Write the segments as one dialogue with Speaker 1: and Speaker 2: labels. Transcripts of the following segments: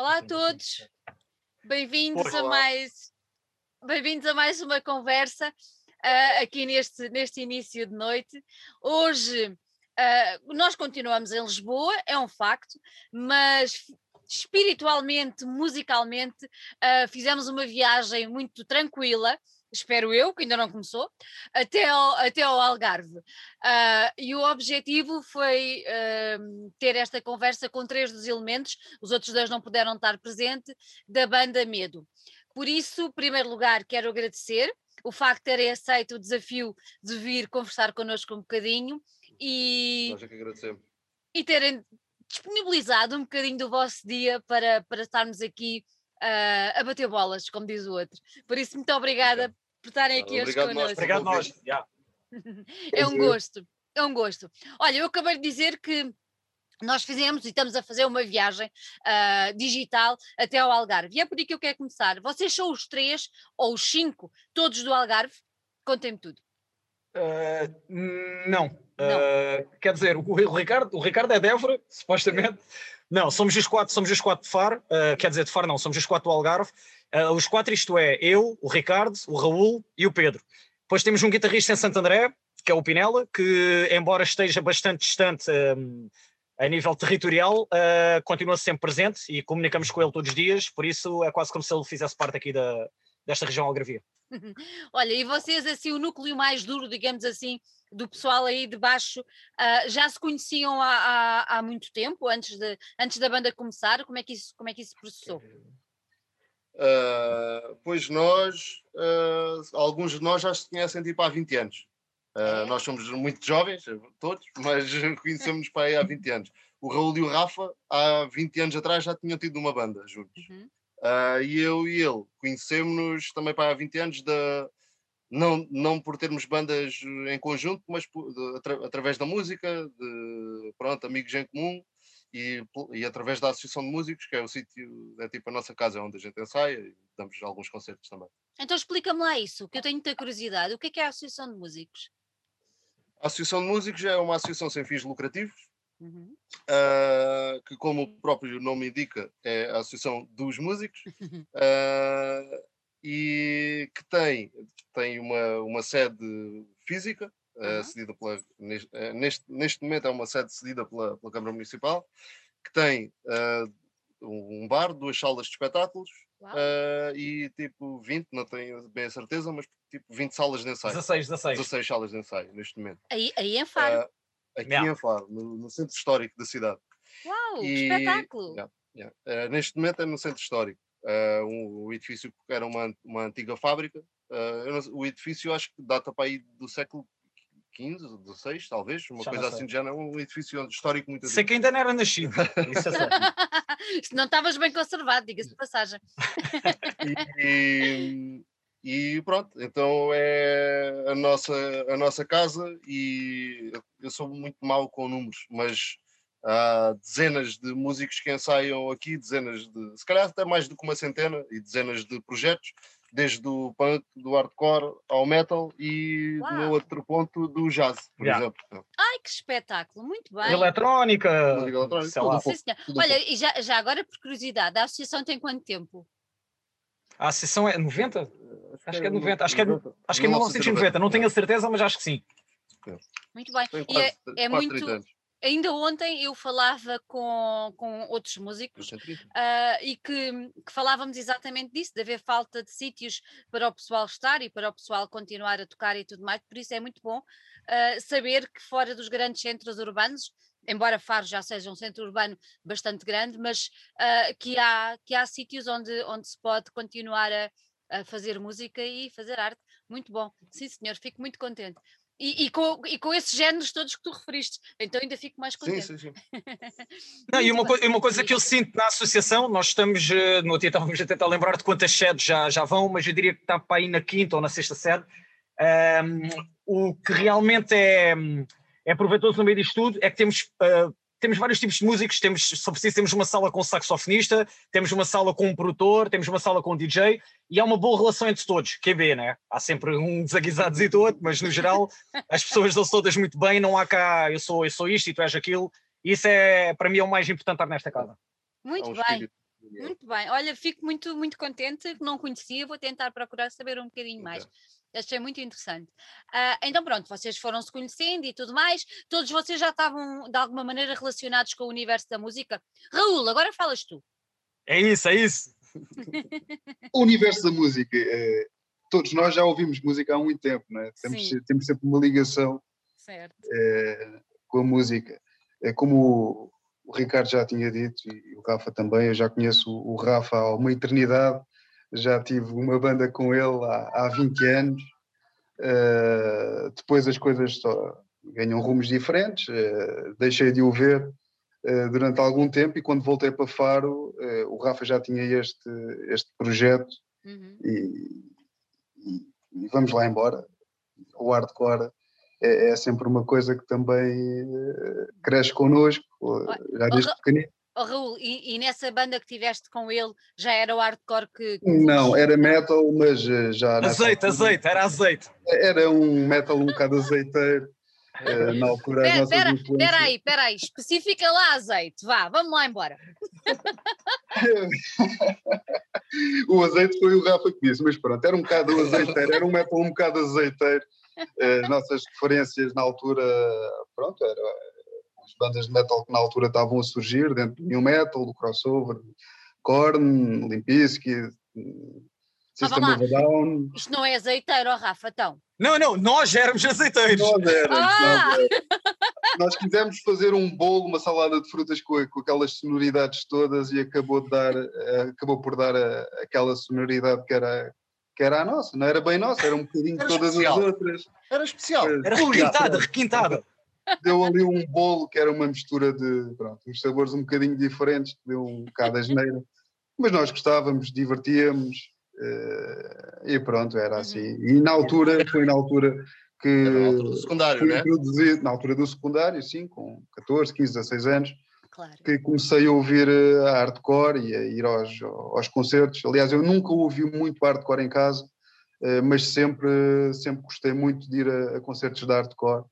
Speaker 1: Olá a todos, bem-vindos a mais bem-vindos a mais uma conversa uh, aqui neste, neste início de noite. Hoje uh, nós continuamos em Lisboa, é um facto, mas espiritualmente, musicalmente, uh, fizemos uma viagem muito tranquila espero eu, que ainda não começou, até ao, até ao Algarve. Uh, e o objetivo foi uh, ter esta conversa com três dos elementos, os outros dois não puderam estar presente, da banda Medo. Por isso, em primeiro lugar, quero agradecer o facto de terem aceito o desafio de vir conversar connosco um bocadinho e.
Speaker 2: Nós é que agradecemos.
Speaker 1: E terem disponibilizado um bocadinho do vosso dia para, para estarmos aqui uh, a bater bolas, como diz o outro. Por isso, muito obrigada por estarem aqui hoje connosco.
Speaker 3: Obrigado nós. Yeah.
Speaker 1: é um gosto, é um gosto. Olha, eu acabei de dizer que nós fizemos e estamos a fazer uma viagem uh, digital até ao Algarve. E é por aí que eu quero começar. Vocês são os três ou os cinco, todos do Algarve? Contem-me tudo.
Speaker 3: Uh, não. não. Uh, quer dizer, o, o, Ricardo, o Ricardo é de Évora, supostamente. Não, somos os quatro, somos os quatro de Faro, uh, quer dizer, de Faro não, somos os quatro do Algarve. Uh, os quatro, isto é, eu, o Ricardo, o Raul e o Pedro. Depois temos um guitarrista em Santo André, que é o Pinela, que embora esteja bastante distante um, a nível territorial, uh, continua sempre presente e comunicamos com ele todos os dias, por isso é quase como se ele fizesse parte aqui da, desta região algarvia.
Speaker 1: Olha, e vocês, assim, o núcleo mais duro, digamos assim, do pessoal aí de baixo uh, já se conheciam há, há, há, muito tempo, antes, de, antes da banda começar? Como é que isso, como é que isso processou?
Speaker 2: Uh, pois nós, uh, alguns de nós já se conhecem tipo há 20 anos. É. Nós somos muito jovens, todos, mas conhecemos para aí há 20 anos. O Raul e o Rafa, há 20 anos atrás, já tinham tido uma banda juntos. Uhum. E eu e ele conhecemos-nos também para há 20 anos da, não, não por termos bandas em conjunto, mas por, de, atra, através da música, de pronto, amigos em comum e, e através da Associação de Músicos, que é o sítio, é tipo a nossa casa onde a gente ensaia e damos alguns concertos também.
Speaker 1: Então explica-me lá isso, que eu tenho muita curiosidade. O que é, que é a Associação de Músicos?
Speaker 2: A Associação de Músicos é uma associação sem fins lucrativos, uhum. uh, que, como o próprio nome indica, é a Associação dos Músicos. uh, e que tem, tem uma, uma sede física, uhum. uh, cedida pela, neste, neste, momento é uma sede cedida pela, pela Câmara Municipal, que tem um bar, duas salas de espetáculos e tipo 20, não tenho bem a certeza, mas tipo 20 salas de ensaio.
Speaker 3: 16, 16.
Speaker 2: 16 salas de ensaio neste momento.
Speaker 1: Aí, aí em Faro?
Speaker 2: Aqui yeah. em Faro, no, no, centro histórico da cidade.
Speaker 1: Uau, e, espetáculo!
Speaker 2: Yeah, yeah. neste momento é no centro histórico. Uh, um, o edifício era uma, uma antiga fábrica. Uh, não, o edifício acho que data para aí do século XV, XVI, talvez, uma Já coisa assim de género, um edifício histórico muito
Speaker 3: Sei que ainda não era nascido. Isso é
Speaker 1: não estavas bem conservado, diga-se de passagem.
Speaker 2: e, e, pronto, então é a nossa, a nossa casa e eu sou muito mau com números, mas Há dezenas de músicos que ensaiam aqui, dezenas de, se calhar até mais do que uma centena, e dezenas de projetos, desde o punk, do hardcore ao metal e Uau. no outro ponto do jazz, por yeah. exemplo.
Speaker 1: Ai, que espetáculo, muito bem.
Speaker 3: Eletrónica,
Speaker 2: música eletrónica, sei lá.
Speaker 1: Sim, Olha, e já, já agora por curiosidade, a associação tem quanto tempo?
Speaker 3: A associação é 90? Acho que é 90, acho que é, acho que é 1990, não tenho a certeza, mas acho que sim.
Speaker 1: Muito bem. E é, é muito, Ainda ontem eu falava com, com outros músicos uh, e que, que, falávamos exatamente disso, de haver falta de sítios para o pessoal estar e para o pessoal continuar a tocar e tudo mais, por isso é muito bom uh, saber que fora dos grandes centros urbanos, embora Faro já seja um centro urbano bastante grande, mas uh, que há, que há sítios onde, onde se pode continuar a, a fazer música e fazer arte. Muito bom, sim senhor, fico muito contente. E, e, com, e com esses géneros todos que tu referiste. Então ainda fico mais contente.
Speaker 2: Sim, sim, sim.
Speaker 3: Não, e uma, co uma coisa que eu sinto na associação, nós estamos, uh, no outro dia estávamos a tentar lembrar de quantas sedes já, já vão, mas eu diria que está para aí na quinta ou na sexta sede. Um, o que realmente é, é proveitoso no meio disto tudo é que temos uh, temos vários tipos de músicos, temos, se preciso, temos uma sala com saxofonista, temos uma sala com um produtor, temos uma sala com um DJ, e há uma boa relação entre todos, QB, né? Há sempre um desaguisado e outro, mas no geral as pessoas dão-se todas muito bem, não há cá, eu sou, eu sou isto e tu és aquilo, e isso é, para mim, é o mais importante estar nesta casa.
Speaker 1: Muito bem. Muito bem, olha, fico muito, muito contente, não conhecia, vou tentar procurar saber um bocadinho mais. Achei muito interessante. Uh, então, pronto, vocês foram se conhecendo e tudo mais. Todos vocês já estavam de alguma maneira relacionados com o universo da música. Raul, agora falas tu.
Speaker 3: É isso, é isso.
Speaker 4: o universo da música. É, todos nós já ouvimos música há muito tempo, não é? Temos, temos sempre uma ligação é, com a música. É como o Ricardo já tinha dito e o Rafa também, eu já conheço o Rafa há uma eternidade já tive uma banda com ele há, há 20 anos. Uh, depois as coisas só ganham rumos diferentes, uh, deixei de o ver uh, durante algum tempo e quando voltei para Faro, o Rafa já tinha este, este projeto uhum. e, e, e, vamos lá embora. O hardcore é, é sempre uma coisa que também cresce connosco, já desde pequenino.
Speaker 1: Oh, Raul, e, e, nessa banda que tiveste com ele já era o hardcore que. que
Speaker 4: não, era metal, mas eh, já.
Speaker 3: Azeite, azeite, era azeite.
Speaker 4: Era um metal um bocado azeiteiro. Uh, na altura,
Speaker 1: pera, pera, pera aí, pera aí, especifica lá azeite, vá, vamos lá embora.
Speaker 4: o azeite foi o Rafa que disse, mas pronto, era um bocado azeiteiro, era um metal um bocado azeiteiro. Uh, nossas referências na altura, pronto, era bandas de metal que na altura estavam a surgir, dentro do new metal, do crossover, Korn, Limp Bizkit,
Speaker 1: System of a Down. Isto não é azeiteiro, Rafa, então?
Speaker 3: Não, não, nós éramos azeiteiros.
Speaker 4: Nós éramos, ah! nós, éramos. nós quisemos fazer um bolo, uma salada de frutas com, com aquelas sonoridades todas e acabou, de dar, eh, acabou por dar a, eh, aquela sonoridade que era, que era a nossa, não era bem nossa, era um bocadinho de todas especial. as outras.
Speaker 3: Era especial. Era requintada, requintada
Speaker 4: deu ali um bolo que era uma mistura de pronto, uns sabores um bocadinho diferentes, que deu um bocado a geneira. Mas nós gostávamos, divertíamos uh, e pronto, era uhum. assim. E na altura, foi na altura que
Speaker 2: na altura do secundário, né?
Speaker 4: introduzido, na altura do secundário, sim, com 14, 15, 16 anos, claro. que comecei a ouvir eh, a hardcore e a ir aos, aos concertos. Aliás, eu nunca ouvi muito hardcore em casa, uh, mas sempre, sempre gostei muito de ir a, a concertos de hardcore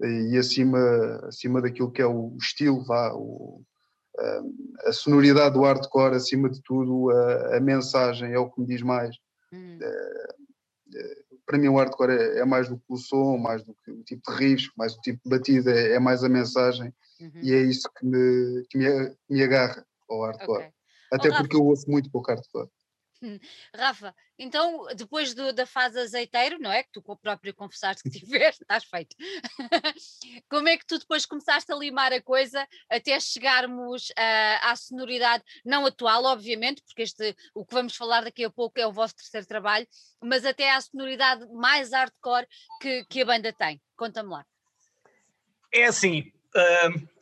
Speaker 4: e acima, acima daquilo que é o estilo, vá, o, a, a sonoridade do hardcore, acima de tudo, a, a, mensagem é o que me diz mais. Hum. É, é, para mim, o hardcore é, é, mais do que o som, mais do que o tipo de risco, mais o tipo de batida, é, é mais a mensagem uhum. e é isso que me, que me, me agarra ao hardcore. Okay. Até oh, porque eu ouço muito pouco hardcore.
Speaker 1: Rafa, então depois do, da fase azeiteiro, não é? Que tu próprio confessaste que tiveste, estás feito. Como é que tu depois começaste a limar a coisa até chegarmos uh, à sonoridade, não atual, obviamente, porque este, o que vamos falar daqui a pouco é o vosso terceiro trabalho, mas até à sonoridade mais hardcore que, que a banda tem. Conta-me lá.
Speaker 3: É assim. Uh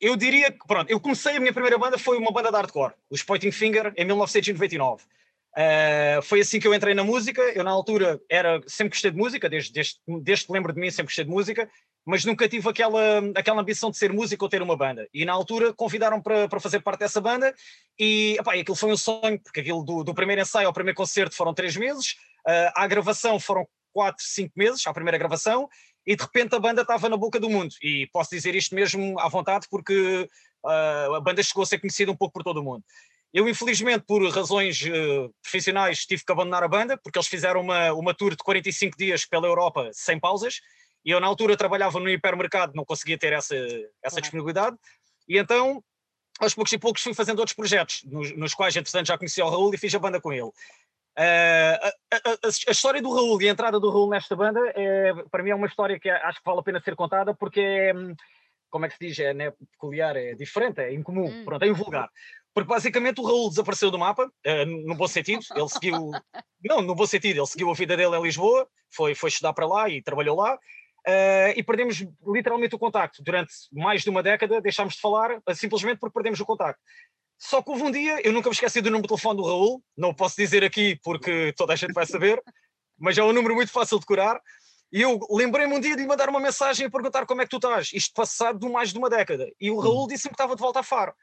Speaker 3: eu diria que, pronto, eu comecei, a minha primeira banda foi uma banda de hardcore, os Pointing Finger, em 1999. Uh, foi assim que eu entrei na música. Eu, na altura, era sempre gostei de música, desde, desde, desde que lembro de mim, sempre gostei de música, mas nunca tive aquela, aquela ambição de ser músico ou ter uma banda. E na altura convidaram para, para fazer parte dessa banda, e aquilo foi um sonho, porque aquilo do, do primeiro ensaio ao primeiro concerto foram três meses, uh, à gravação foram quatro, cinco meses, à primeira gravação, e de repente a banda estava na boca do mundo. E posso dizer isto mesmo à vontade, porque uh, a banda chegou a ser conhecida um pouco por todo o mundo. Eu, infelizmente, por razões uh, profissionais, tive que abandonar a banda, porque eles fizeram uma, uma tour de 45 dias pela Europa sem pausas, e eu, na altura, trabalhava no hipermercado, não conseguia ter essa, essa disponibilidade, e então, aos poucos e poucos, fui fazendo outros projetos, nos, nos quais, entretanto, já conheci o Raul e fiz a banda com ele. Uh, a, a, a, história do Raul e a entrada do Raul nesta banda, é, para mim, é uma história que acho que vale a pena ser contada, porque é, como é que se diz, é né, peculiar, é diferente, é incomum, hum. pronto, é invulgar. Porque basicamente o Raul desapareceu do mapa, uh, no bom sentido, ele seguiu. Não, no bom sentido, ele seguiu a vida dele em Lisboa, foi, foi estudar para lá e trabalhou lá. Uh, e perdemos literalmente o contacto. Durante mais de uma década deixámos de falar, uh, simplesmente porque perdemos o contacto. Só que houve um dia, eu nunca me esqueci do número de telefone do Raul, não posso dizer aqui porque toda a gente vai saber, mas é um número muito fácil de curar. E eu lembrei-me um dia de lhe mandar uma mensagem a perguntar como é que tu estás, isto passado de mais de uma década. E o Raul disse-me que estava de volta a Faro.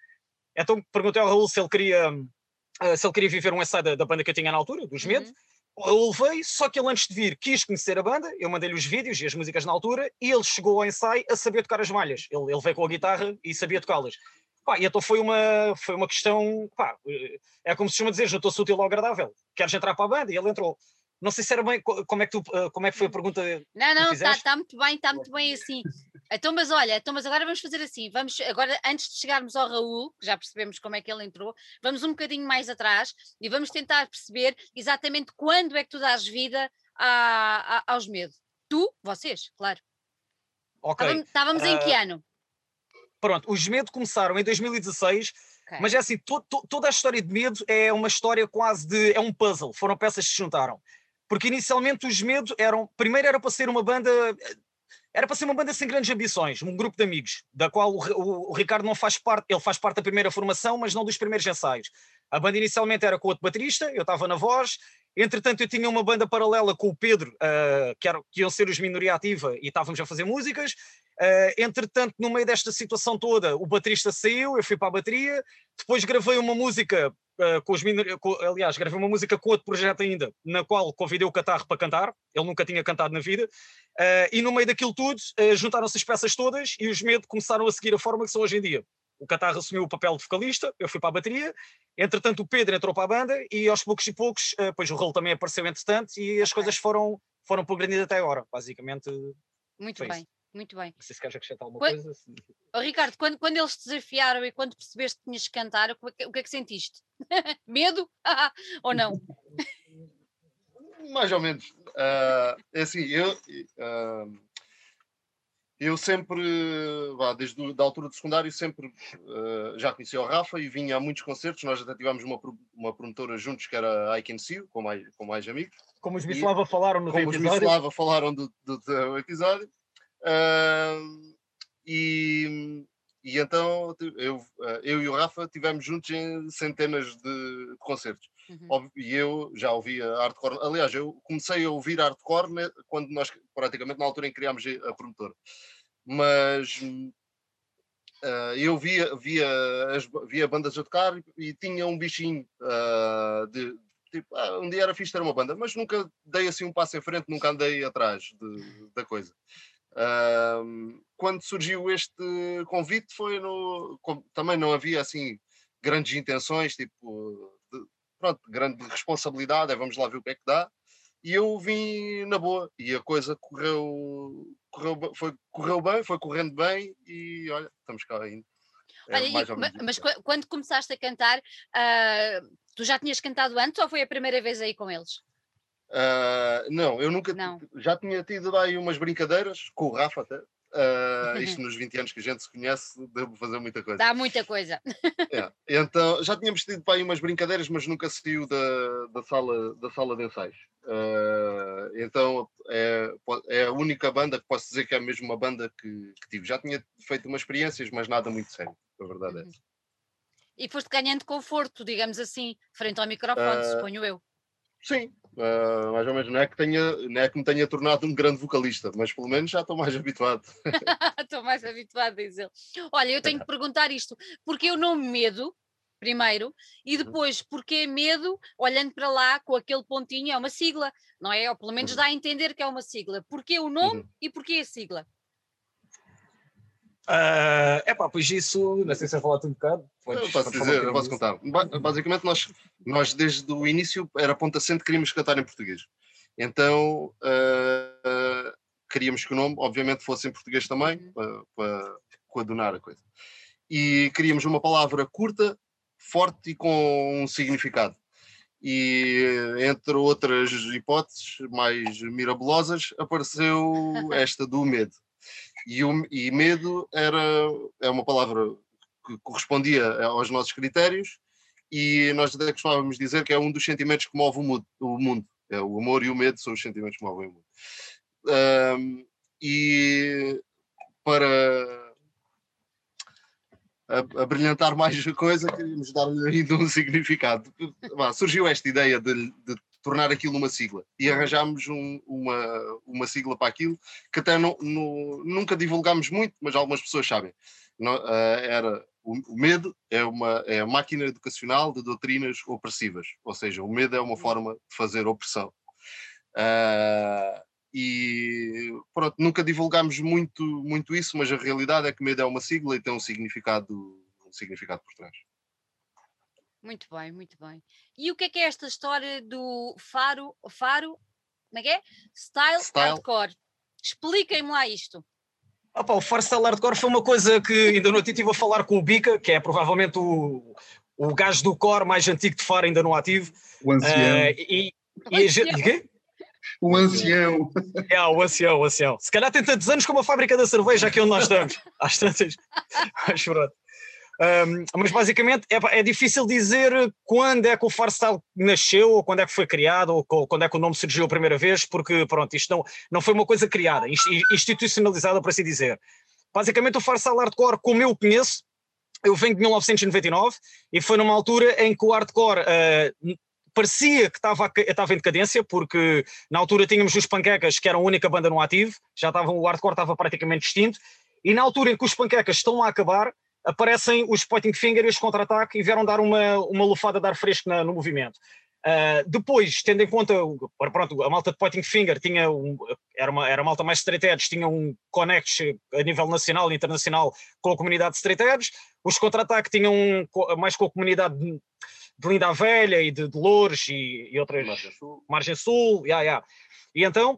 Speaker 3: Então perguntei ao Raul se ele queria, uh, se ele queria viver um ensaio da, da, banda que eu tinha na altura, dos Medo. Uhum. O Raul veio, só que ele antes de vir quis conhecer a banda, eu mandei-lhe os vídeos e as músicas na altura, e ele chegou ao ensaio a saber tocar as malhas. Ele, ele veio com a guitarra e sabia tocá-las. Pá, e então foi uma, foi uma questão, pá, é como se chama dizer, juntou-se útil ao agradável. Queres entrar para a banda? E ele entrou. Não sei se era bem, como é que, tu, eh, como é que foi a pergunta
Speaker 1: Não, não, está tá muito bem, está muito bem assim. Então, mas olha, então, mas agora vamos fazer assim, vamos, agora antes de chegarmos ao Raul, que já percebemos como é que ele entrou, vamos um bocadinho mais atrás e vamos tentar perceber exatamente quando é que tu dás vida a, a, aos medos. Tu, vocês, claro. Ok. Estávamos, estávamos uh, em que ano?
Speaker 3: Pronto, os medos começaram em 2016, okay. mas é assim, to, to, toda a história de medo é uma história quase de. é um puzzle, foram peças que se juntaram. Porque inicialmente os medos eram. Primeiro era para ser uma banda. Era para ser uma banda sem grandes ambições, um grupo de amigos, da qual o, o, Ricardo não faz parte, ele faz parte da primeira formação, mas não dos primeiros ensaios. A banda inicialmente era com outro baterista, eu estava na voz, Entretanto, eu tinha uma banda paralela com o Pedro, uh, que, era, que iam ser os minoria ativa, e estávamos a fazer músicas. Uh, entretanto, no meio desta situação toda, o baterista saiu, eu fui para a bateria. Depois gravei uma música uh, com os com, aliás, gravei uma música com outro projeto ainda, na qual convidei o Catarro para cantar. Ele nunca tinha cantado na vida. e no meio daquilo tudo, juntaram-se as peças todas e os Medo começaram a seguir a forma que são hoje em dia o Catarro assumiu o papel de vocalista, eu fui para a bateria, entretanto o Pedro entrou para a banda e aos poucos e poucos, uh, pois o Raul também apareceu entretanto e as coisas foram, foram progredindo até agora, basicamente.
Speaker 1: Muito bem. Isso. Muito bem.
Speaker 3: Não sei se queres acrescentar alguma quando, coisa.
Speaker 1: Oh, Ricardo, quando, quando eles te desafiaram e quando percebeste que tinhas que cantar, o que, o que é que sentiste? Medo? Ou não?
Speaker 2: Mais ou menos. Uh, é assim, eu, uh, eu sempre, vá, desde a altura do secundário, sempre uh, já conhecia o Rafa e vinha a muitos concertos. Nós até tivemos uma, uma promotora juntos que era I Can See You, com mais, com mais amigos.
Speaker 3: Como os Bislava falaram no
Speaker 2: como
Speaker 3: episódio.
Speaker 2: Como os Bislava falaram do, do, do episódio. Uh, e, e então eu, eh, eu e o Rafa tivemos juntos em centenas de, de concertos. Uhum. E eu já ouvia hardcore. Aliás, eu comecei a ouvir hardcore quando nós, praticamente na altura em que criámos a promotora. Mas uh, eu via, via, as, via bandas a tocar e tinha um bichinho uh, de. Tipo, ah, um dia era fixe ter uma banda, mas nunca dei assim um passo em frente, nunca andei atrás de, da coisa. Uh, quando surgiu este convite foi no. Também não havia assim grandes intenções, tipo pronto, grande responsabilidade, é, vamos lá ver o que é que dá. E eu vim na boa e a coisa correu, correu, foi, correu bem, foi correndo bem e olha, estamos cá ainda.
Speaker 1: É olha, e, mas quando começaste a cantar, uh, tu já tinhas cantado antes ou foi a primeira vez aí com eles?
Speaker 2: Uh, não, eu nunca não. já tinha tido aí umas brincadeiras com o Rafa até, Uh, isto nos 20 anos que a gente se conhece, devo fazer muita coisa.
Speaker 1: Dá muita coisa.
Speaker 2: É. Então, já tínhamos tido para aí umas brincadeiras, mas nunca saiu da, da, sala, da sala de ensaios. Uh, então, é, é a única banda que posso dizer que é mesmo uma banda que, que tive. Já tinha feito umas experiências, mas nada muito sério, a verdade é uhum. essa.
Speaker 1: E foste ganhando conforto, digamos assim, frente ao microfone, uh, suponho eu.
Speaker 2: Sim, uh, mais ou menos. Não é, que tenha, não é que me tenha tornado um grande vocalista, mas pelo menos já estou mais habituado.
Speaker 1: estou mais habituado, diz ele. Olha, eu tenho que perguntar isto, porque o nome Medo, primeiro, e uhum. depois, porque medo, olhando para lá com aquele pontinho, é uma sigla, não é? Ou pelo menos uhum. dá a entender que é uma sigla. Porquê o nome uhum. e porquê a sigla?
Speaker 3: Uh, é pá, pois isso, não sei se eu falar um bocado.
Speaker 2: eu posso dizer, eu posso contar. Basicamente, nós, nós desde o início, era ponto assente, queríamos cantar em português. Então, uh, queríamos que o nome, obviamente, fosse em português também, para, para coadunar a coisa. E queríamos uma palavra curta, forte e com um significado. E entre outras hipóteses mais mirabolosas, apareceu esta do medo. E, o, e medo era é uma palavra que correspondia aos nossos critérios e nós até costumávamos dizer que é um dos sentimentos que move o mundo. O mundo. É, o amor e o medo são os sentimentos que movem o mundo. Um, e para a, a, brilhantar mais a coisa, queríamos dar ainda um significado. Bah, surgiu esta ideia de, de tornar aquilo uma sigla. E arranjámos um, uma, uma sigla para aquilo que até não, no, nunca divulgámos muito, mas algumas pessoas sabem. Não, uh, era o, o, medo é uma é a máquina educacional de doutrinas opressivas, ou seja, o medo é uma forma de fazer opressão. Uh, e pronto, nunca divulgámos muito, muito isso, mas a realidade é que medo é uma sigla e tem um significado um significado por trás.
Speaker 1: Muito bem, muito bem. E o que é que é esta história do Faro, Faro, como é que é? Style, Style. Hardcore. Expliquem-me lá isto.
Speaker 3: Opa, o Style Hardcore foi uma coisa que ainda não estive a falar com o Bica, que é provavelmente o, o gajo do core mais antigo de Faro, ainda não ativo.
Speaker 4: O ancião. Uh, e,
Speaker 3: e a gente,
Speaker 4: o ancião.
Speaker 3: É, o ancião, o ancião. Se calhar tem tantos anos como a fábrica da cerveja aqui onde nós estamos. Às tantas. Mas pronto. Um, mas basicamente é, é, difícil dizer quando é que o Farstyle nasceu, ou quando é que foi criado, ou quando é que o nome surgiu a primeira vez, porque pronto, isto não, não foi uma coisa criada, institucionalizada, por assim dizer. Basicamente, o Farstyle Hardcore, como eu conheço, eu venho de 1999 e foi numa altura em que o hardcore uh, parecia que estava, estava em decadência, porque na altura tínhamos os Panquecas, que eram a única banda no ativo, já estavam, o hardcore estava praticamente extinto, e na altura em que os Panquecas estão a acabar, aparecem os Pointing Finger e os Contra-Ataque e vieram dar uma, uma lufada de ar fresco na, no movimento. Uh, depois, tendo em conta, pronto, a malta de Pointing Finger tinha um, era, uma, era a malta mais straight edge, tinha um connect a nível nacional e internacional com a comunidade de straight edge, os Contra-Ataque tinham um, mais com a comunidade de, de Linda Velha e de, Loures e, e outras...
Speaker 2: Margem Sul.
Speaker 3: Margem Sul, yeah, yeah. E então,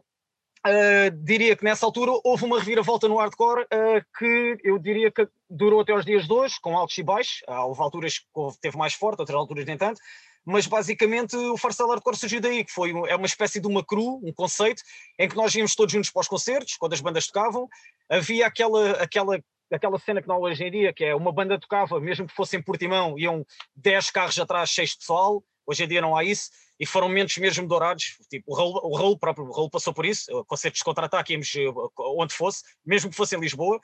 Speaker 3: Uh, diria que nessa altura houve uma reviravolta no hardcore uh, que eu diria que durou até aos dias de hoje, com altos e baixos. Uh, houve alturas que teve mais forte, outras alturas nem tanto. Mas basicamente o Farcel Hardcore surgiu daí, que foi é uma espécie de uma cru, um conceito, em que nós íamos todos juntos para os concertos, quando as bandas tocavam. Havia aquela, aquela, aquela cena que nós hoje em dia, que é uma banda tocava, mesmo que fosse em Portimão, iam 10 carros atrás, cheios de pessoal. Hoje em dia não há isso e foram momentos mesmo dourados. Tipo, o Raul, o Raul próprio o Raul passou por isso, concertos de contra-ataque, íamos eh, onde fosse, mesmo que fosse em Lisboa.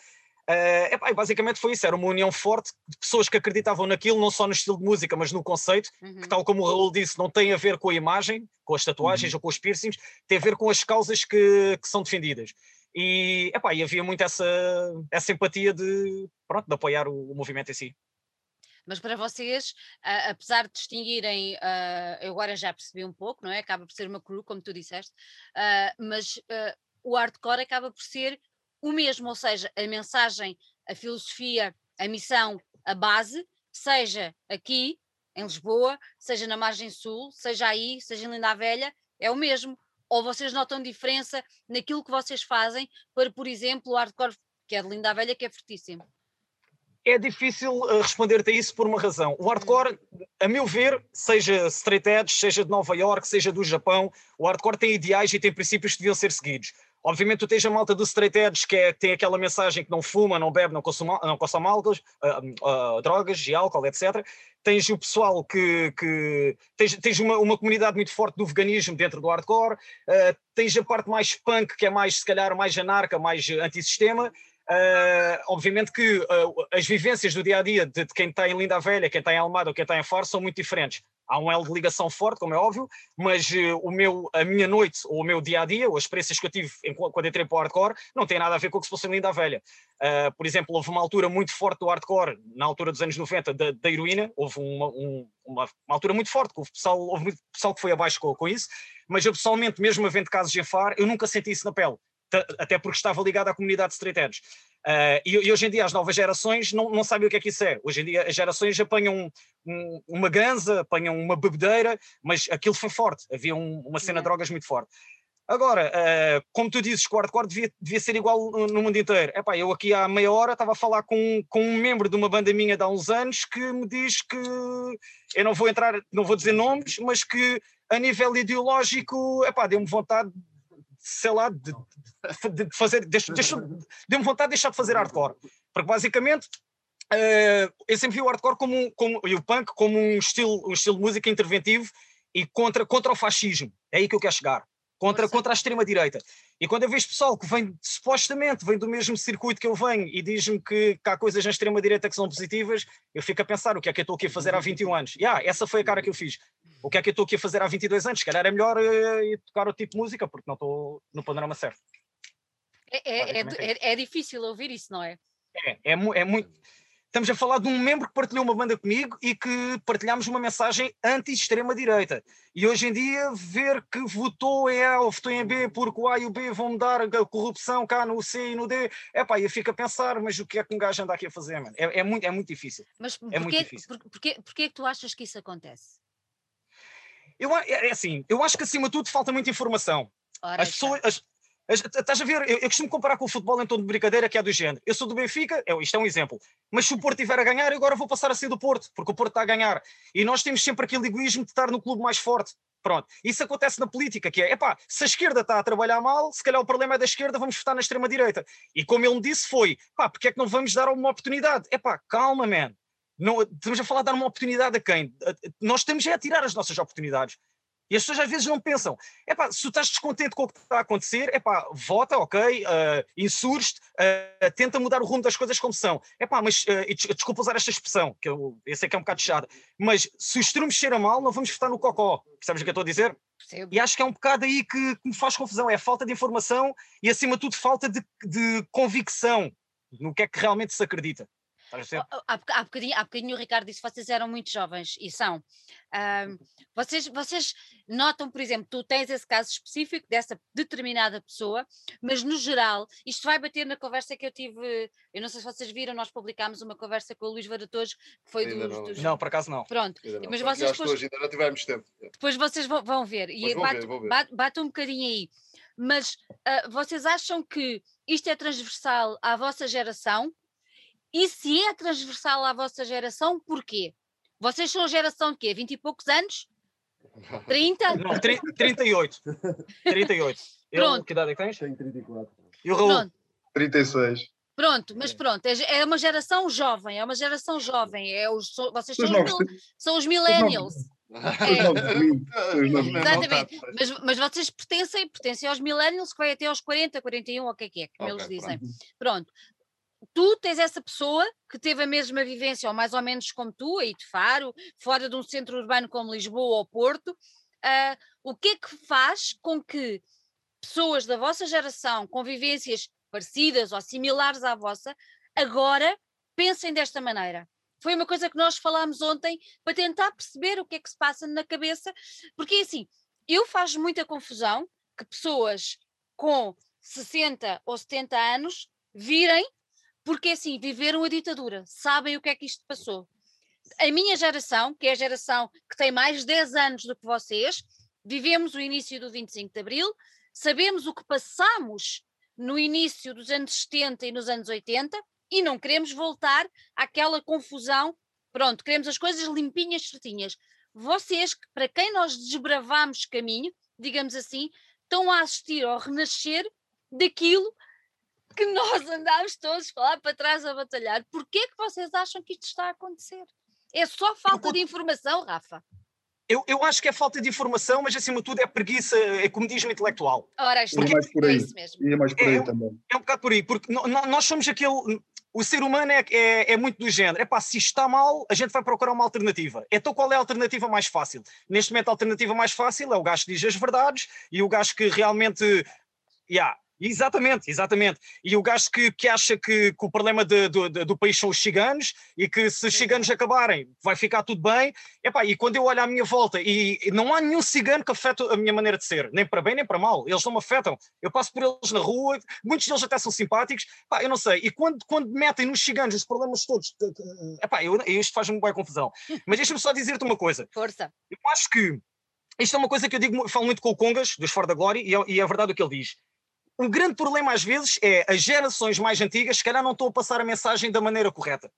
Speaker 3: Uh, epá, basicamente foi isso, era uma união forte de pessoas que acreditavam naquilo, não só no estilo de música, mas no conceito, uhum. que tal como o Raul disse, não tem a ver com a imagem, com as tatuagens uhum. ou com os piercings, tem a ver com as causas que, que são defendidas. E, epá, e havia muito essa, essa empatia de, pronto, de apoiar o, o movimento em si.
Speaker 1: Mas para vocês, uh, apesar de distinguirem, uh, eu agora já percebi um pouco, não é? Acaba por ser uma crew, como tu disseste, uh, mas o hardcore acaba por ser o mesmo, ou seja, a mensagem, a filosofia, a missão, a base, seja aqui em Lisboa, seja na margem sul, seja aí, seja em Linda Velha, é o mesmo. Ou vocês notam diferença naquilo que vocês fazem para, por exemplo, o hardcore, que é de Linda Velha, que é fortíssimo?
Speaker 3: É difícil eh, responder-te a isso por uma razão. O hardcore, a meu ver, seja straight edge, seja de Nova York, seja do Japão, o hardcore tem ideais e tem princípios que deviam ser seguidos. Obviamente tu tens a malta do straight edge que é, tem aquela mensagem que não fuma, não bebe, não consome, não consome álcool, uh, uh, drogas e álcool, etc. Tens o pessoal que... que tens, tens uma, uma comunidade muito forte do veganismo dentro do hardcore, uh, tens a parte mais punk, que é mais, se calhar, mais anarca, mais antissistema, Uh, obviamente que uh, as vivências do dia a dia de, de, quem está em Linda Velha, quem está em Almada ou quem está em Faro são muito diferentes. Há um elo de ligação forte, como é óbvio, mas uh, o meu, a minha noite ou o meu dia a dia, ou as experiências que eu tive em, quando entrei para o hardcore, não tem nada a ver com o que se fosse em Linda Velha. por exemplo, houve uma altura muito forte do hardcore, na altura dos anos 90, da, da heroína, houve uma, um, uma, uma, altura muito forte, houve pessoal, houve muito pessoal que foi abaixo com, com isso, mas eu pessoalmente, mesmo havendo casos em Faro, eu nunca senti isso na pele até porque estava ligado à comunidade de straight edge. Uh, e, e, hoje em dia as novas gerações não, não sabem o que é que isso é. Hoje em dia as gerações apanham um, uma ganza, apanham uma bebedeira, mas aquilo foi forte, havia um, uma cena de drogas muito forte. Agora, uh, como tu dizes, quarto quarto devia, devia ser igual no, no mundo inteiro. Epá, eu aqui há meia hora estava a falar com, com um membro de uma banda minha de há uns anos que me diz que eu não vou entrar, não vou dizer nomes, mas que a nível ideológico, epá, deu-me vontade sei lá, de, de fazer, deu-me vontade de deixar de fazer hardcore. Porque basicamente uh, eu sempre vi o hardcore como, como, e o punk como um estilo, um estilo de música interventivo e contra, contra o fascismo. É aí que eu quero chegar contra, contra a extrema-direita. E quando eu vejo pessoal que vem, supostamente, vem do mesmo circuito que eu venho e diz-me que, que, há coisas na extrema-direita que são positivas, eu fico a pensar o que é que eu estou aqui a fazer há 21 anos. E ah, essa foi a cara que eu fiz. O que é que eu estou aqui a fazer há 22 anos? Se calhar é melhor uh, tocar o tipo de música, porque não estou no panorama certo.
Speaker 1: É, é, é, é, é, difícil ouvir isso, não é?
Speaker 3: É, é, é muito Estamos a falar de um membro que partilhou uma banda comigo e que partilhámos uma mensagem anti-extrema-direita. E hoje em dia, ver que votou em A ou votou em B porque o A e o B vão mudar a corrupção cá no C e no D, é pá, eu fico a pensar, mas o que é que um gajo anda aqui a fazer, mano? É, é, muito, é muito difícil.
Speaker 1: Mas é porquê, muito difícil. Por, porquê, porquê é que tu achas que isso acontece?
Speaker 3: Eu, é, é assim, eu acho que acima de tudo falta muita informação. Ora, as pessoas, as, Estás a ver? Eu, eu, costumo comparar com o futebol em tom de brincadeira, que é do género. Eu sou do Benfica, é, isto é um exemplo. Mas se o Porto estiver a ganhar, eu agora vou passar a ser do Porto, porque o Porto está a ganhar. E nós temos sempre aquele egoísmo de estar no clube mais forte. Pronto. Isso acontece na política, que é, epá, se a esquerda está a trabalhar mal, se calhar o problema é da esquerda, vamos votar na extrema-direita. E como ele me disse foi, pá, porque é que não vamos dar uma oportunidade? Epá, calma, man. Não, estamos a falar de dar uma oportunidade a quem? Nós estamos a tirar as nossas oportunidades. E as pessoas às vezes não pensam, é pá, se tu estás descontente com o que está a acontecer, é pá, vota, ok, uh, insurge-te, uh, tenta mudar o rumo das coisas como são. É pá, mas, uh, desculpa usar esta expressão, que eu, eu sei que é um bocado chata, mas se o estrume cheira mal, não vamos votar no cocó. Percebes o que eu estou a dizer? Sim. E acho que é um bocado aí que, que, me faz confusão, é a falta de informação e, acima de tudo, falta de, de convicção no que é que realmente se acredita.
Speaker 1: Há, há, bocadinho, há bocadinho o Ricardo disse que vocês eram muito jovens e são. Um, vocês, vocês notam, por exemplo, tu tens esse caso específico dessa determinada pessoa, mas no geral, isto vai bater na conversa que eu tive. Eu não sei se vocês viram, nós publicámos uma conversa com o Luís Varatojo, que foi dos,
Speaker 3: não.
Speaker 1: dos.
Speaker 3: Não, por acaso não.
Speaker 1: Pronto, não. mas vocês. Depois,
Speaker 2: hoje ainda não tivemos tempo.
Speaker 1: Depois vocês vão, vão ver, e bate, ver, ver. Bate, bate, um bocadinho aí. Mas uh, vocês acham que isto é transversal à vossa geração? E se é transversal à vossa geração, porquê? Vocês são a geração de quê? 20 e poucos anos? 30?
Speaker 3: Não, 38. 38. Pronto. Eu, que idade é que tens?
Speaker 2: Tenho 34.
Speaker 3: E o Raul? Pronto.
Speaker 4: 36.
Speaker 1: Pronto, mas pronto, é, é uma geração jovem, é uma geração jovem. É os, vocês são os, mil, são os millennials. É. Exatamente, mas, mas vocês pertencem, pertencem aos millennials que vai até aos 40, 41, ou o que é que é, como okay, eles dizem. Pronto. pronto tu tens essa pessoa que teve a mesma vivência, ou mais ou menos como tu, aí de Faro, fora de um centro urbano como Lisboa ou Porto, uh, o que é que faz com que pessoas da vossa geração, com vivências parecidas ou similares à vossa, agora pensem desta maneira? Foi uma coisa que nós falámos ontem para tentar perceber o que é que se passa na cabeça, porque assim, eu faz muita confusão que pessoas com 60 ou 70 anos virem porque assim, viveram a ditadura, sabem o que é que isto passou. A minha geração, que é a geração que tem mais 10 anos do que vocês, vivemos o início do 25 de Abril, sabemos o que passamos no início dos anos 70 e nos anos 80 e não queremos voltar àquela confusão. Pronto, queremos as coisas limpinhas, certinhas. Vocês, para quem nós desbravamos caminho, digamos assim, estão a assistir ao renascer daquilo que nós andámos todos lá para trás a batalhar. Porquê que vocês acham que isto está a acontecer? É só falta eu, de informação, Rafa?
Speaker 3: Eu, eu acho que é falta de informação, mas acima de tudo é preguiça, é comodismo intelectual.
Speaker 1: Ora, isto porque, é mais por
Speaker 4: aí.
Speaker 1: É isso mesmo.
Speaker 4: E é mais por aí é, também.
Speaker 3: É um bocado por aí, porque nós somos aquele. O ser humano é, é, é muito do género. É pá, se está mal, a gente vai procurar uma alternativa. Então qual é a alternativa mais fácil? Neste momento, a alternativa mais fácil é o gajo que diz as verdades e o gajo que realmente. Yeah, Exatamente, exatamente. E o gajo que, que acha que, que o problema de, de, de, do país são os ciganos e que se os ciganos acabarem vai ficar tudo bem. Epá, e quando eu olho à minha volta e, e não há nenhum cigano que afeta a minha maneira de ser, nem para bem nem para mal, eles não me afetam. Eu passo por eles na rua, muitos deles até são simpáticos, epá, eu não sei. E quando, quando metem nos ciganos os problemas todos, epá, eu, isto faz-me boa confusão. Mas deixa-me só dizer-te uma coisa.
Speaker 1: Força.
Speaker 3: Eu acho que isto é uma coisa que eu digo, falo muito com o Congas, dos Fora da Glória, e é, e é verdade o que ele diz o grande problema às vezes é as gerações mais antigas, se calhar não estão a passar a mensagem da maneira correta.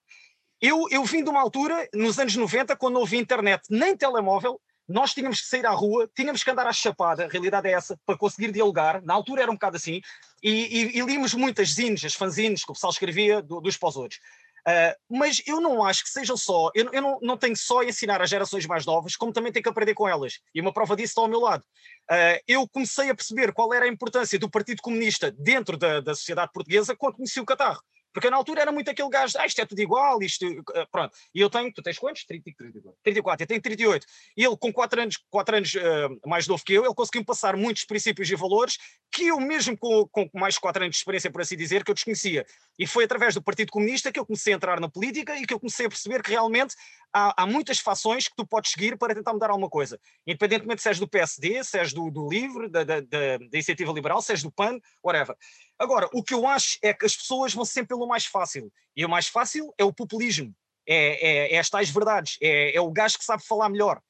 Speaker 3: Eu, eu vim de uma altura, nos anos 90, quando não havia internet nem telemóvel, nós tínhamos que sair à rua, tínhamos que andar à chapada, a realidade é essa, para conseguir dialogar. Na altura era um bocado assim, e, e, e líamos muitas zines, as fanzines que o pessoal escrevia do, dos os outros. Uh, mas eu não acho que seja só, eu, eu não, não, tenho só a ensinar às gerações mais novas, como também tenho que aprender com elas. E uma prova disso está ao meu lado. Uh, eu comecei a perceber qual era a importância do Partido Comunista dentro da, da sociedade portuguesa quando conheci o Catarro. Porque na altura era muito aquele gajo, ah, isto é tudo igual, isto, eh, pronto. E eu tenho, tu tens quantos? 30, 34. 34, eu tenho 38. E ele, com 4 anos, 4 anos uh, mais novo que eu, ele conseguiu passar muitos princípios e valores que eu mesmo com, com mais 4 anos de experiência, por assim dizer, que eu desconhecia. E foi através do Partido Comunista que eu comecei a entrar na política e que eu comecei a perceber que realmente há, há muitas fações que tu podes seguir para tentar mudar alguma coisa. Independentemente se és do PSD, se és do, do LIVRE, da, da, da, da Iniciativa Liberal, se és do PAN, whatever. Agora, o que eu acho é que as pessoas vão sempre pelo mais fácil. E o mais fácil é o populismo. É, é, é as tais verdades. É, é o gajo que sabe falar melhor.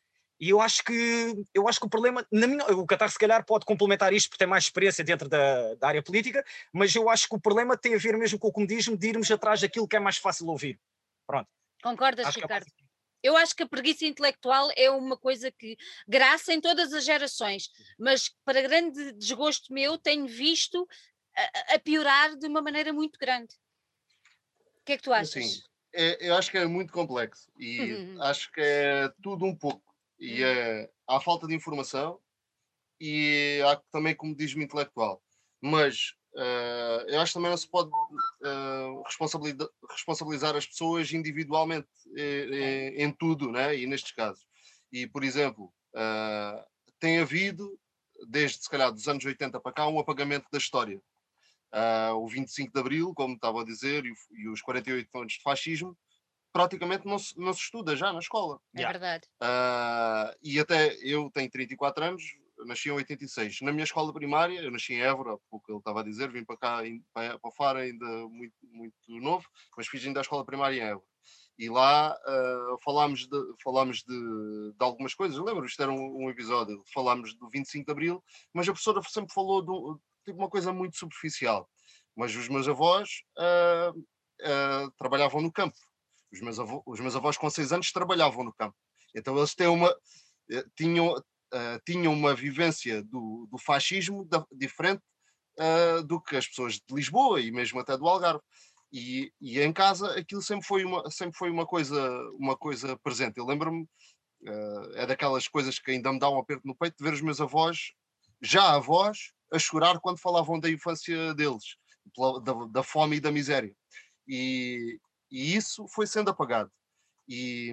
Speaker 3: E eu acho que eu acho que o problema, minha, o Qatar se calhar pode complementar isto porque tem mais experiência dentro da, da, área política, mas eu acho que o problema tem a ver mesmo com o comodismo de irmos atrás daquilo que é mais fácil ouvir. Pronto.
Speaker 1: Concordas, acho é Ricardo? É eu acho que a preguiça intelectual é uma coisa que graça em todas as gerações, mas para grande desgosto meu tenho visto a, a piorar de uma maneira muito grande. O que é que tu achas?
Speaker 2: Sim, é, eu acho que é muito complexo e uhum. acho que é tudo um pouco. E uhum. é, há falta de informação e há também comodismo intelectual. Mas uh, eu acho que também não se pode uh, responsabilizar, responsabilizar, as pessoas individualmente em, em, tudo, né? e nestes casos. E, por exemplo, uh, tem havido, desde se calhar dos anos 80 para cá, um apagamento da história. O 25 de Abril, como estava a dizer, e, e os 48 anos de fascismo, praticamente não se, não se estuda já na escola.
Speaker 1: É verdade.
Speaker 2: Uh, e até eu tenho 34 anos, nasci em 86. Na minha escola primária, eu nasci em Évora, o que ele estava a dizer, vim para cá, para, para Faro ainda muito, muito novo, mas fiz ainda a escola primária em Évora. E lá uh, falámos, de, falámos de, de algumas coisas. lembro, isto era um, um, episódio, falámos do 25 de Abril, mas a professora sempre falou de, tipo, uma coisa muito superficial. Mas os meus avós uh, uh, trabalhavam no campo os meus, avós, os meus avós com seis anos trabalhavam no campo. Então eles têm uma, eh, tinham, uh, tinham uma vivência do, do fascismo da, diferente do que as pessoas de Lisboa e mesmo até do Algarve. E, e, em casa aquilo sempre foi uma, sempre foi uma, coisa, uma coisa presente. Eu lembro-me, uh, é daquelas coisas que ainda me dá um aperto no peito de ver os meus avós, já avós, a chorar quando falavam da infância deles, da, da fome e da miséria. E, e isso foi sendo apagado. E,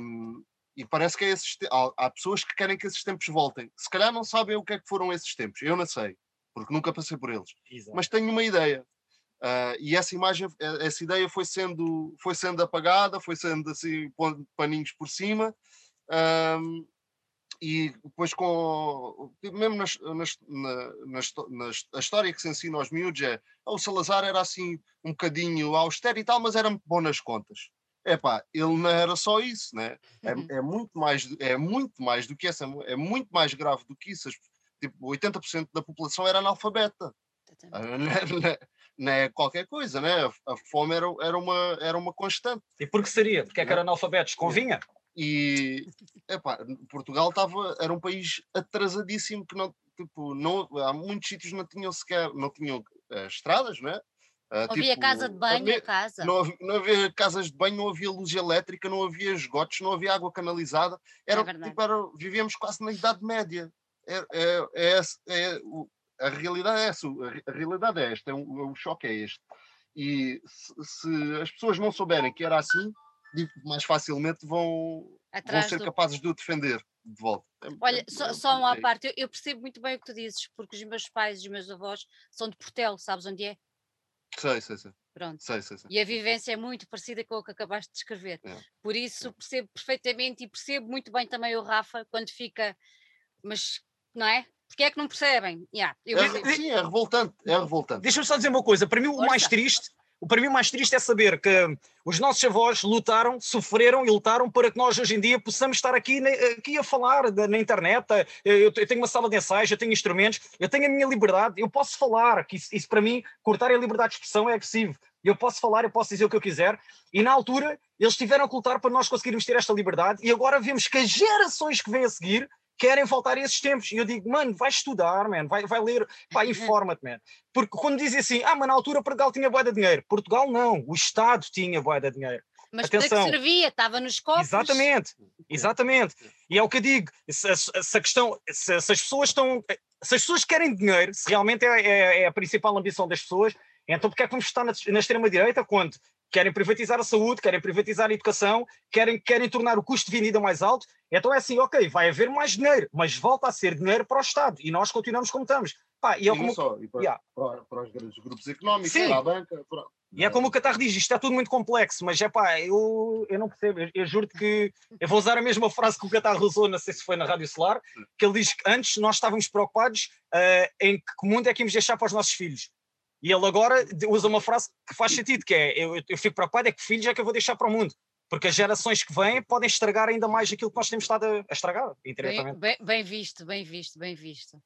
Speaker 2: e parece que é esses, há, há, pessoas que querem que esses tempos voltem. Se calhar não sabem o que é que foram esses tempos. Eu não sei, porque nunca passei por eles. Exato. Mas tenho uma ideia. Uh, e essa imagem, eh, essa ideia foi sendo, foi sendo apagada, foi sendo assim, paninhos por cima. Um, e depois com tipo, mesmo nas, nas, nas, nas, a história que se ensina aos miúdos é oh, o Salazar era assim um bocadinho austero e tal, mas era muito bom nas contas. Epá, ele não era só isso, né? É, uhum. é, muito mais, é muito mais do que essa, é muito mais grave do que isso. Tipo, 80% da população era analfabeta. Ah, não é, não, é, não é, qualquer coisa, né? A fome era, era, uma, era uma constante.
Speaker 3: E por que seria? Porque é que eram analfabetos? Convinha?
Speaker 2: E epá, Portugal estava, era um país atrasadíssimo que não, tipo, não, há muitos sítios não tinham sequer, não tinham uh, estradas, não é?
Speaker 1: Uh, havia tipo, casa de banho, havia, casa.
Speaker 2: Não, não, havia casas de banho, não havia luz elétrica, não havia esgotos, não havia água canalizada. Era, é tipo, era, vivíamos quase na Idade Média. É, é, é, é a realidade é essa, a realidade é esta, é um, o choque é este. E se, se, as pessoas não souberem que era assim, mais facilmente vão, vão ser do... capazes de o defender de volta.
Speaker 1: É, Olha, é, só, é, só uma parte, eu, eu, percebo muito bem o que tu dizes, porque os meus pais e os meus avós são de Portel, sabes onde é?
Speaker 2: Sei, sei, sei.
Speaker 1: Pronto.
Speaker 2: Sei, sei, sei.
Speaker 1: E a vivência é muito parecida com o que acabaste de escrever. É. Por isso percebo perfeitamente e percebo muito bem também o Rafa quando fica, mas não é? Porque é que não percebem? Yeah,
Speaker 2: é, sim, é revoltante, é revoltante.
Speaker 3: Deixa-me só dizer uma coisa, para mim o mais triste para mim o mais triste é saber que os nossos avós lutaram, sofreram e lutaram para que nós hoje em dia possamos estar aqui, aqui a falar na internet. Eu, tenho uma sala de ensaios, eu tenho instrumentos, eu tenho a minha liberdade, eu posso falar, que isso, isso para mim, cortar a liberdade de expressão é agressivo. Eu posso falar, eu posso dizer o que eu quiser, e na altura eles tiveram que lutar para nós conseguirmos ter esta liberdade, e agora vemos que as gerações que vêm a seguir querem voltar a esses tempos. E eu digo, mano, vai estudar, man, vai, vai ler, vai informa-te, man. Porque quando dizem assim, ah, mas na altura Portugal tinha boa de dinheiro. Portugal não, o Estado tinha boa de dinheiro.
Speaker 1: Mas Atenção. para que servia? Estava nos cofres.
Speaker 3: Exatamente, exatamente. E é o que eu digo, se, se a questão, se, se, as pessoas estão, se as pessoas querem dinheiro, se realmente é, é, é a principal ambição das pessoas, então porque é que vamos estar na, na extrema-direita quando querem privatizar a saúde, querem privatizar a educação, querem, querem tornar o custo de vida mais alto. Então é assim, ok, vai haver mais dinheiro, mas volta a ser dinheiro para o Estado e nós continuamos como estamos.
Speaker 2: Pá, e, é como... só, e para, yeah. para, para, os grandes grupos económicos, Sim. para a banca. Para...
Speaker 3: E é como o Qatar diz, isto está tudo muito complexo, mas é pá, eu, eu não percebo, eu, eu juro que eu vou usar a mesma frase que o Qatar usou, não sei se foi na Rádio Solar, que ele diz que antes nós estávamos preocupados uh, em que mundo é que íamos deixar para os nossos filhos. E ele agora usa uma frase que faz sentido, que é eu, eu fico preocupado é que filhos é que eu vou deixar para o mundo. Porque as gerações que vêm podem estragar ainda mais aquilo que nós temos estado a, estragar.
Speaker 1: Bem, bem, bem visto, bem visto, bem visto.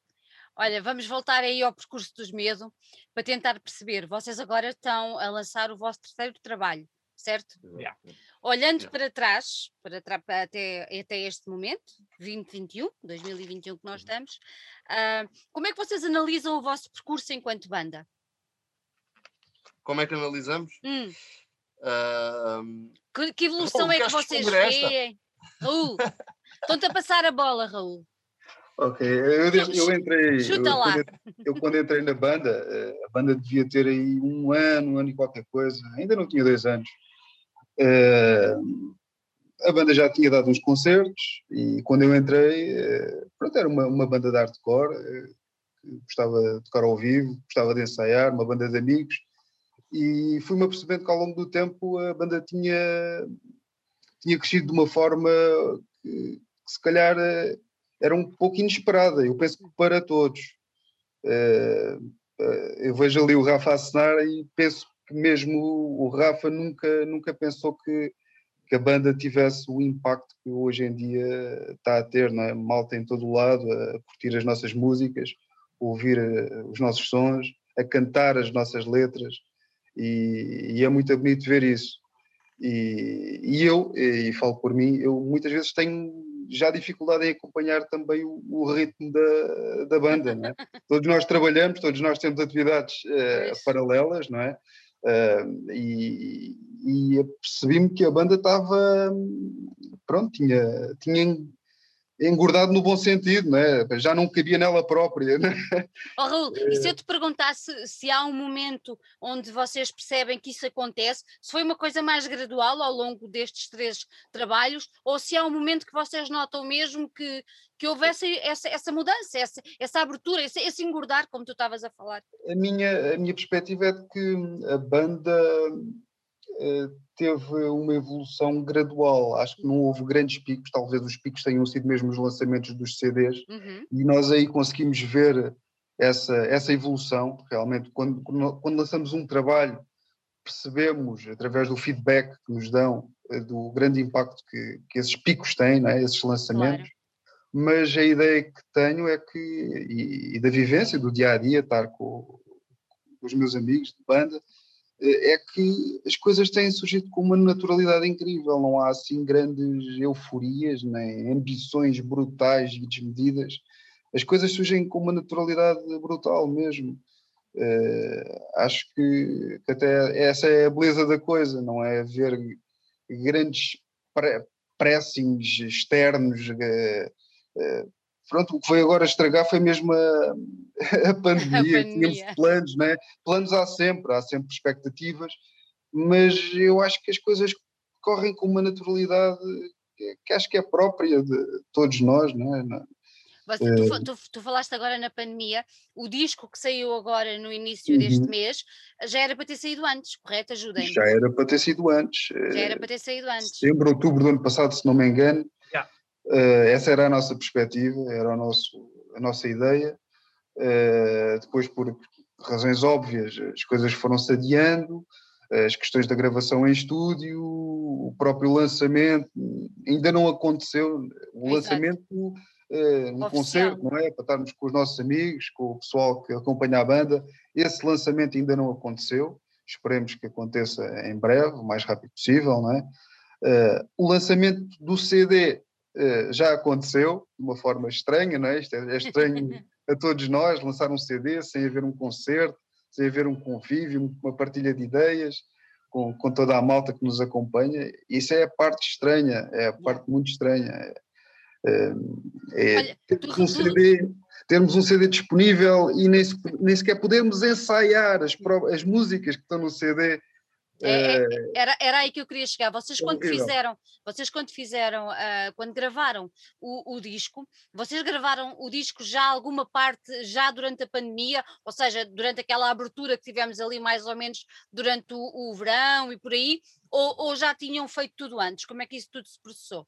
Speaker 1: Olha, vamos voltar aí ao percurso dos medo para tentar perceber. Vocês agora estão a lançar o vosso terceiro trabalho, certo?
Speaker 3: Yeah.
Speaker 1: Olhando yeah. para trás, para tra até, até este momento, 2021, 2021 que nós uhum. estamos, uh, como é que vocês analisam o vosso percurso enquanto banda?
Speaker 2: Como é que analisamos?
Speaker 1: Hum. Uh, que, que, evolução é que vocês veem? Raul, estão-te a passar a bola, Raul.
Speaker 4: Ok, eu, eu entrei. Chuta eu, lá. Quando, eu, quando entrei na banda, eh, a banda devia ter aí um ano, um ano e qualquer coisa, ainda não tinha dois anos. Uh, a banda já tinha dado uns concertos e quando eu entrei, uh, pronto, era uma, uma banda de hardcore, gostava de tocar ao vivo, gostava de ensaiar, uma banda de amigos e fui-me apercebendo que ao longo do tempo a banda tinha, tinha crescido de uma forma que, que se calhar era um pouco inesperada, eu penso que para todos. Uh, uh, eu vejo ali o Rafa acenar e penso que mesmo o, Rafa nunca, nunca pensou que, que, a banda tivesse o impacto que hoje em dia está a ter, não é? malta em todo o lado, a curtir as nossas músicas, a ouvir os nossos sons, a cantar as nossas letras, e, e é muito bonito ver isso. E, e, eu, e falo por mim, eu muitas vezes tenho já dificuldade em acompanhar também o, o ritmo da, da banda, não é? todos nós trabalhamos, todos nós temos atividades uh, paralelas, não é? Uh, e, e percebi-me que a banda estava, pronto, tinha, tinha engordado no bom sentido, né? já não cabia nela própria. Né?
Speaker 1: Oh, Raul, e se eu te perguntasse se há um momento onde vocês percebem que isso acontece, se foi uma coisa mais gradual ao longo destes três trabalhos, ou se há um momento que vocês notam mesmo que, que houvesse essa, essa mudança, essa, essa abertura, esse, esse engordar, como tu estavas a falar?
Speaker 4: A minha, a minha perspectiva é de que a banda eh, teve uma evolução gradual. Acho que não houve grandes picos, talvez os picos tenham sido mesmo os lançamentos dos CDs,
Speaker 1: uhum.
Speaker 4: e nós aí conseguimos ver essa, essa evolução. Realmente, quando, quando lançamos um trabalho, percebemos, através do feedback que nos dão, eh, do grande impacto que, que esses picos têm, é? esses lançamentos. Claro. Mas a ideia que tenho é que, e, e da vivência do dia a dia, estar com, com os meus amigos de banda, é que as coisas têm surgido com uma naturalidade incrível, não há assim grandes euforias, nem ambições brutais e desmedidas. As coisas surgem com uma naturalidade brutal mesmo. Uh, acho que, que, até essa é a beleza da coisa, não é ver grandes pressings externos, uh, uh, pronto, o que foi agora estragar foi mesmo a, a pandemia, a pandemia. tínhamos planos, né? planos há sempre, há sempre expectativas, mas eu acho que as coisas correm com uma naturalidade que, que acho que é própria de todos nós, não é?
Speaker 1: Você, tu, eh, tu, tu, falaste agora na pandemia, o disco que saiu agora no início uhum. deste mês já era para ter saído antes, correto? Ajudem-me.
Speaker 4: Já era para ter saído antes.
Speaker 1: Já era para ter saído antes.
Speaker 4: Setembro, outubro do ano passado, se não me engano. Uh, essa era a nossa perspectiva, era o nosso, a nossa ideia. Uh, depois, por razões óbvias, as coisas foram-se adiando, as questões da gravação em estúdio, o próprio lançamento ainda não aconteceu. O Exato. lançamento um concerto, não é? Para estarmos com os nossos amigos, com o pessoal que acompanha a banda. Esse lançamento ainda não aconteceu. Esperemos que aconteça em breve, o mais rápido possível, não é? Uh, o lançamento do CD eh, já aconteceu de uma forma estranha, não é? Isto é, é estranho a todos nós lançar um CD sem haver um concerto, sem haver um convívio, uma partilha de ideias com, com toda a malta que nos acompanha. Isso é a parte estranha, é a parte muito estranha. É, é, Olha, termos, um CD, termos um CD disponível e nem, nem sequer podemos ensaiar as, as músicas que estão no CD
Speaker 1: É, é, era, era aí que eu queria chegar. Vocês quando fizeram, vocês quando fizeram, uh, quando gravaram o, o, disco, vocês gravaram o disco já alguma parte já durante a pandemia, ou seja, durante aquela abertura que tivemos ali mais ou menos durante o, o verão e por aí, ou, ou, já tinham feito tudo antes? Como é que isso tudo se processou?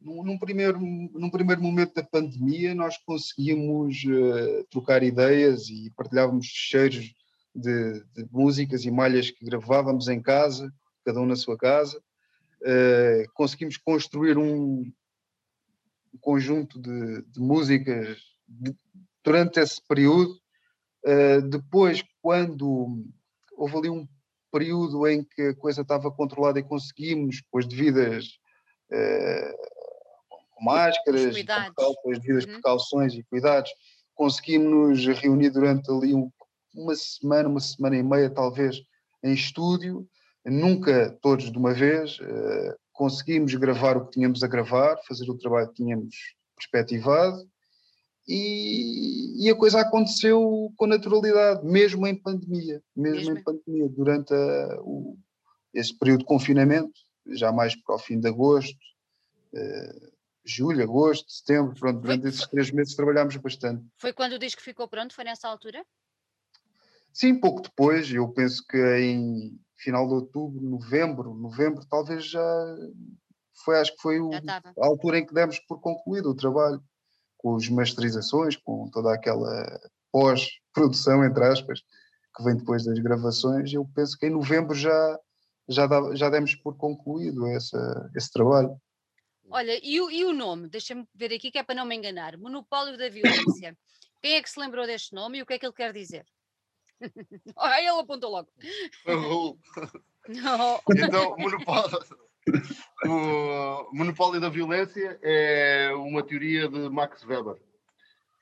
Speaker 4: Num, primeiro, num primeiro momento da pandemia, nós conseguimos uh, trocar ideias e partilhávamos cheiros de, de, músicas e malhas que gravávamos em casa, cada um na sua casa. Uh, conseguimos construir um, conjunto de, de músicas de, durante esse período. Uh, depois, quando houve ali um período em que a coisa estava controlada e conseguimos, com as devidas uh, máscaras, com as devidas uhum. precauções e cuidados, conseguimos nos reunir durante ali um, uma semana, uma semana e meia talvez em estúdio, nunca todos de uma vez, uh, conseguimos gravar o que tínhamos a gravar, fazer o trabalho que tínhamos perspectivado e, e, a coisa aconteceu com naturalidade, mesmo em pandemia, mesmo, mesmo. em pandemia, durante a, o, esse período de confinamento, já mais para o fim de agosto, uh, julho, agosto, setembro, pronto, durante foi, esses três meses trabalhámos bastante.
Speaker 1: Foi quando o disco ficou pronto? Foi nessa altura?
Speaker 4: Sim, pouco depois, eu penso que em final de outubro, novembro, novembro, talvez já foi, acho que foi o, a altura em que demos por concluído o trabalho com as masterizações, com toda aquela pós-produção, entre aspas, que vem depois das gravações, eu penso que em novembro já, já, dá, já demos por concluído essa, esse trabalho.
Speaker 1: Olha, e o, e o nome? Deixa-me ver aqui que é para não me enganar. Monopólio da Violência. Quem é que se lembrou deste nome e o que é que ele quer dizer? ah, ele apontou logo.
Speaker 2: então, monopólio, o monopólio da violência é uma teoria de Max Weber,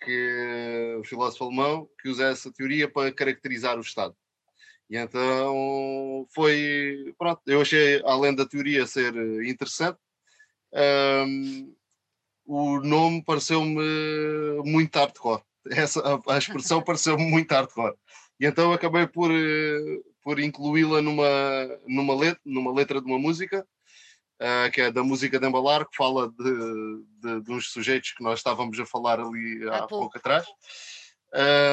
Speaker 2: que o filósofo alemão que usa essa teoria para caracterizar o Estado. E então foi, pronto, eu achei, além da teoria ser interessante, um, o nome pareceu-me muito hardcore. Essa, a, a expressão pareceu-me muito hardcore. E então acabei por, eh, por incluí-la numa, numa, letra, numa letra de uma música uh, que é da música de embalar, que fala de, de, de, uns sujeitos que nós estávamos a falar ali há, há pouco. pouco atrás.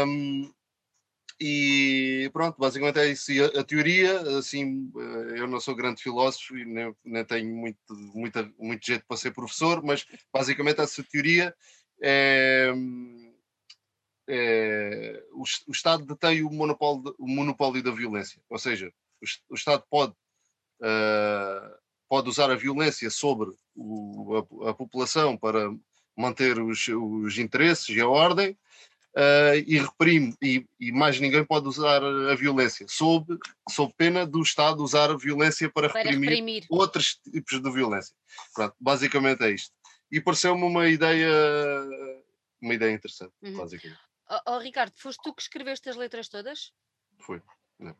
Speaker 2: Um, e pronto, basicamente é isso. E a, a, teoria, assim, eh, eu não sou grande filósofo e nem, nem tenho muito, muita, muito jeito para ser professor, mas basicamente essa teoria é, é o, o, Estado detém o monopólio, o monopólio da violência, ou seja, o, o Estado pode uh, pode usar a violência sobre o, a, a, população para manter os, os interesses e a ordem uh, e reprime, e, e, mais ninguém pode usar a violência, sob, sob pena do Estado usar a violência para, para reprimir, reprimir, outros tipos de violência. Pronto, basicamente é isto. E pareceu-me uma ideia, uma ideia interessante, uhum. basicamente.
Speaker 1: Oh, oh, Ricardo, foste tu que escreveste as letras todas?
Speaker 2: Foi. Não.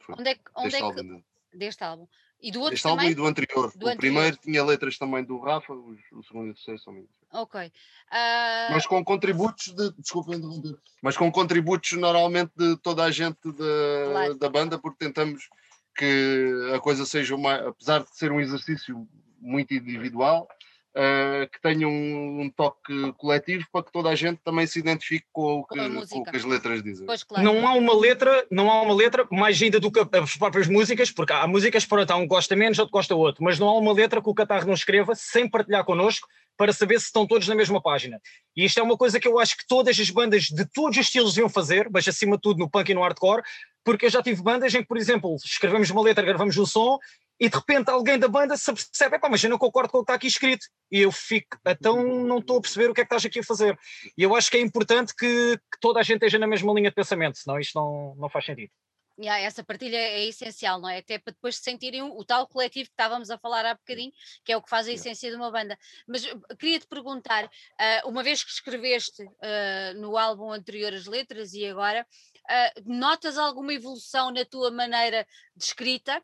Speaker 1: Foi. Onde é que, onde deste, é que, álbum. deste álbum? E do outro
Speaker 2: Este
Speaker 1: também?
Speaker 2: álbum e do anterior. Do o anterior. primeiro tinha letras também do Rafa, o, o segundo e o terceiro são minhas.
Speaker 1: Ok. Uh...
Speaker 2: Mas com contributos de. Desculpa interromper. Mas com contributos normalmente de toda a gente de, claro. da banda, porque tentamos que a coisa seja uma. Apesar de ser um exercício muito individual, uh, que tenha um, um, toque coletivo para que toda a gente também se identifique com o que, com o que as letras dizem.
Speaker 3: Pois, claro. Não há uma letra, não há uma letra mais ainda do que as próprias músicas, porque há músicas para um gosta menos, outro gosta outro, mas não há uma letra que o Catarro não escreva sem partilhar connosco para saber se estão todos na mesma página. E isto é uma coisa que eu acho que todas as bandas de todos os estilos deviam fazer, mas acima de tudo no punk e no hardcore, porque eu já tive bandas em que, por exemplo, escrevemos uma letra, gravamos um som e de repente alguém da banda se percebe, mas eu não concordo com o que está aqui escrito. E eu fico, então não estou a perceber o que é que estás aqui a fazer. E eu acho que é importante que, que toda a gente esteja na mesma linha de pensamento, senão isto não, não faz sentido.
Speaker 1: Yeah, essa partilha é essencial, não é? Até para depois sentirem o, o, tal coletivo que estávamos a falar há bocadinho, que é o que faz a essência de uma banda. Mas uh, queria-te perguntar, uh, uma vez que escreveste uh, no álbum anterior as letras e agora, uh, notas alguma evolução na tua maneira de escrita?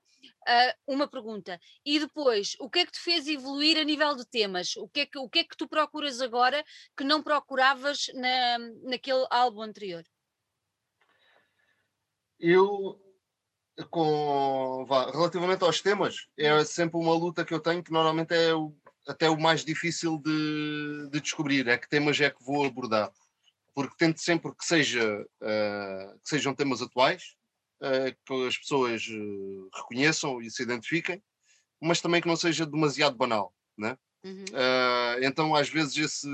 Speaker 1: uma pergunta. E depois, o que é que te fez evoluir a nível de temas? O que é que, o que, é que tu procuras agora que não procuravas na, naquele álbum anterior?
Speaker 2: eu, com, vá, relativamente aos temas, é sempre uma luta que eu tenho que normalmente é o, até o mais difícil de, de, descobrir, é que temas é que vou abordar. Porque tento sempre que, seja, uh, que sejam temas atuais, uh, que as pessoas uh, reconheçam e se identifiquem, mas também que não seja demasiado banal. Né? Uhum. então, às vezes, esse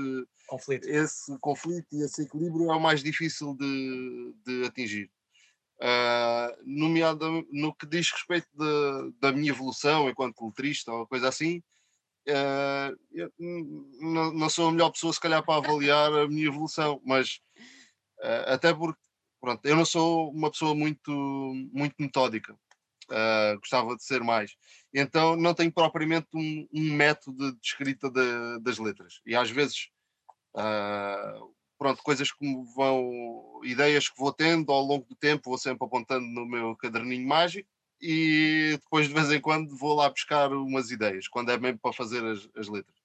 Speaker 2: conflito. esse conflito e esse equilíbrio é o mais difícil de, de atingir. Uh, nomeado no que diz respeito de, da minha evolução enquanto letrista ou coisa assim, uh, eu não, não, sou a melhor pessoa se calhar para avaliar a minha evolução, mas uh, até porque pronto, eu não sou uma pessoa muito, muito metódica, gostava de ser mais, então não tenho propriamente um, um método de escrita de, das letras, e às vezes pronto, coisas que vão, ideias que vou tendo ao longo do tempo, vou sempre apontando no meu caderninho mágico e depois de vez em quando vou lá buscar umas ideias, quando é mesmo para fazer as, as letras.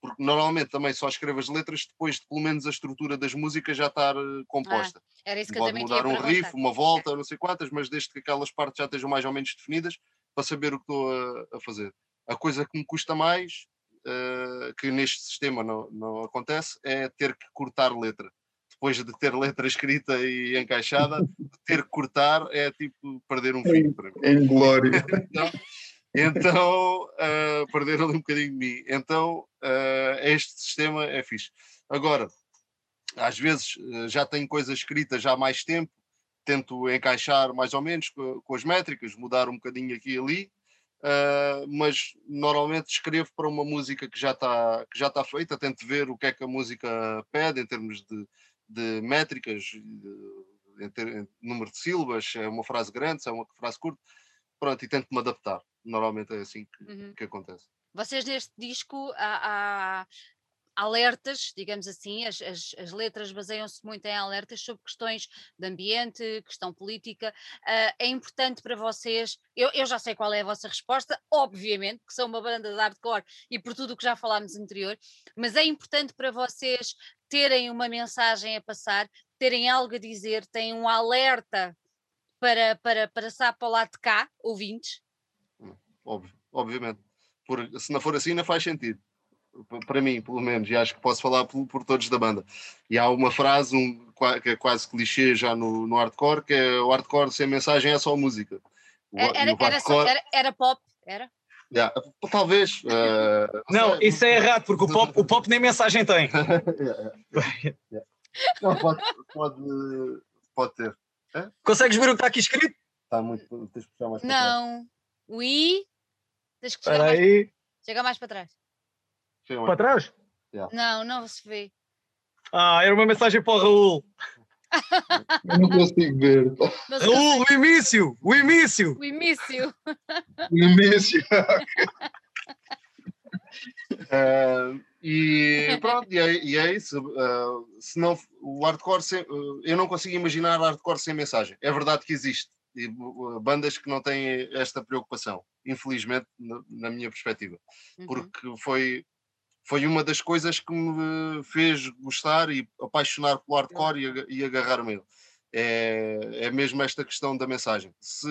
Speaker 2: Porque normalmente também só escrevo as letras depois de pelo menos a estrutura das músicas já estar eh, composta. Ah,
Speaker 1: era isso que
Speaker 2: Pode
Speaker 1: eu também
Speaker 2: mudar um riff, uma volta, não sei quantas, mas desde que aquelas partes já estejam mais ou menos definidas para saber o que estou a, a fazer. A coisa que me custa mais uh, que neste sistema não, não acontece, é ter que cortar letra. Depois de ter letra escrita e encaixada, ter que cortar é tipo perder um filho para mim.
Speaker 4: Em glória.
Speaker 2: então, então uh, perder ali um bocadinho de mim. Então, uh, este sistema é fixe. Agora, às vezes já tenho coisas escritas já há mais tempo, tento encaixar mais ou menos com, com as métricas, mudar um bocadinho aqui e ali, Uh, mas normalmente escrevo para uma música que já está que já está feita, tento ver o que é que a música pede em termos de, de métricas, de, ter, em, número de sílabas, é uma frase grande, se é uma frase curta, pronto, e tento me adaptar. Normalmente é assim que, uhum. que acontece.
Speaker 1: Vocês neste disco há, há, alertas, digamos assim, as, as, as letras baseiam-se muito em alertas sobre questões de ambiente, questão política. Uh, é importante para vocês, eu, eu, já sei qual é a vossa resposta, obviamente, que são uma banda de hardcore e por tudo o que já falámos anterior, mas é importante para vocês terem uma mensagem a passar, terem algo a dizer, têm um alerta para, para, para passar para o lado de cá, ouvintes?
Speaker 2: Hum, óbvio, obviamente. Se não for assim, não faz sentido para mim, pelo menos, e acho que posso falar por, por, todos da banda. E há uma frase um, que é quase clichê já no, no hardcore, que é o hardcore sem mensagem é só música.
Speaker 1: O, era, era, hardcore... só, era, era, pop, era?
Speaker 2: Yeah, talvez. Uh,
Speaker 3: não, isso é errado, porque o pop, o pop nem mensagem tem.
Speaker 2: yeah, yeah, não, pode, pode, pode ter.
Speaker 3: É? Consegues ver o que está aqui escrito?
Speaker 2: Está muito. Tens que puxar mais
Speaker 1: Não. O I.
Speaker 3: Tens que chegar mais, aí.
Speaker 1: chega mais para trás.
Speaker 3: Para trás?
Speaker 1: Yeah. Não, não se vê.
Speaker 3: Ah, era uma mensagem para o Raul.
Speaker 4: Eu não consigo ver.
Speaker 3: Raul, o início! O início!
Speaker 1: O início!
Speaker 4: O início!
Speaker 2: uh, e pronto, e é, e é isso. Uh, se não, o hardcore, sem, uh, eu não consigo imaginar hardcore sem mensagem. É verdade que existe. E, bandas que não têm esta preocupação, infelizmente, na, na minha perspectiva. Uhum. Porque foi foi uma das coisas que me fez gostar e apaixonar pelo hardcore e, e agarrar-me é, é mesmo esta questão da mensagem. Se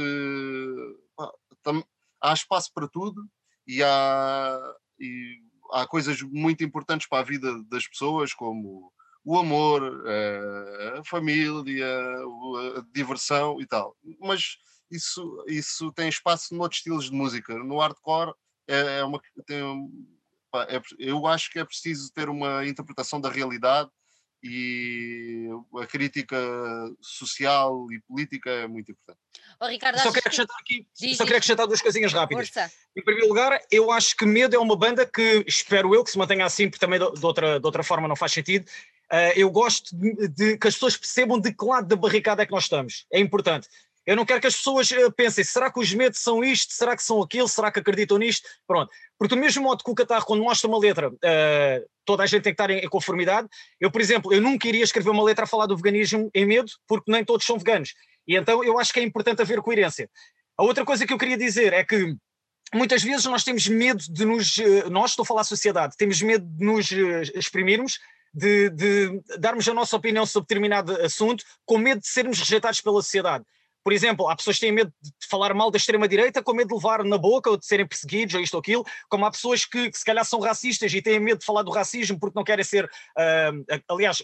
Speaker 2: tam, há espaço para tudo e há, e há coisas muito importantes para a vida das pessoas, como o amor, eh, a família, a diversão e tal. Mas isso, isso tem espaço noutros estilos de música. No hardcore é, é uma, tem é, eu acho que é preciso ter uma interpretação da realidade e a crítica social e política é muito importante.
Speaker 1: Oh, Ricardo,
Speaker 3: só queria acrescentar aqui, diz, só queria acrescentar duas coisinhas rápidas. Força. Em primeiro lugar, eu acho que Medo é uma banda que espero eu que se mantenha assim, porque também de, outra, de outra forma não faz sentido. Uh, eu gosto de, de, que as pessoas percebam de que lado da barricada é que nós estamos. É importante. Eu não quero que as pessoas eh, pensem, será que os medos são isto, será que são aquilo, será que acreditam nisto? Pronto. Porque do mesmo modo que o Catarro, quando mostra uma letra, uh, toda a gente tem que estar em, em, conformidade. Eu, por exemplo, eu nunca iria escrever uma letra a falar do veganismo em medo, porque nem todos são veganos. E então eu acho que é importante haver coerência. A outra coisa que eu queria dizer é que muitas vezes nós temos medo de nos, eh, nós estou a falar sociedade, temos medo de nos exprimirmos, de, de darmos a nossa opinião sobre determinado assunto, com medo de sermos rejeitados pela sociedade. Por exemplo, há pessoas que têm medo de falar mal da extrema-direita com medo de levar na boca ou de serem perseguidos ou isto ou aquilo, como há pessoas que, que se calhar são racistas e têm medo de falar do racismo porque não querem ser, uh, aliás,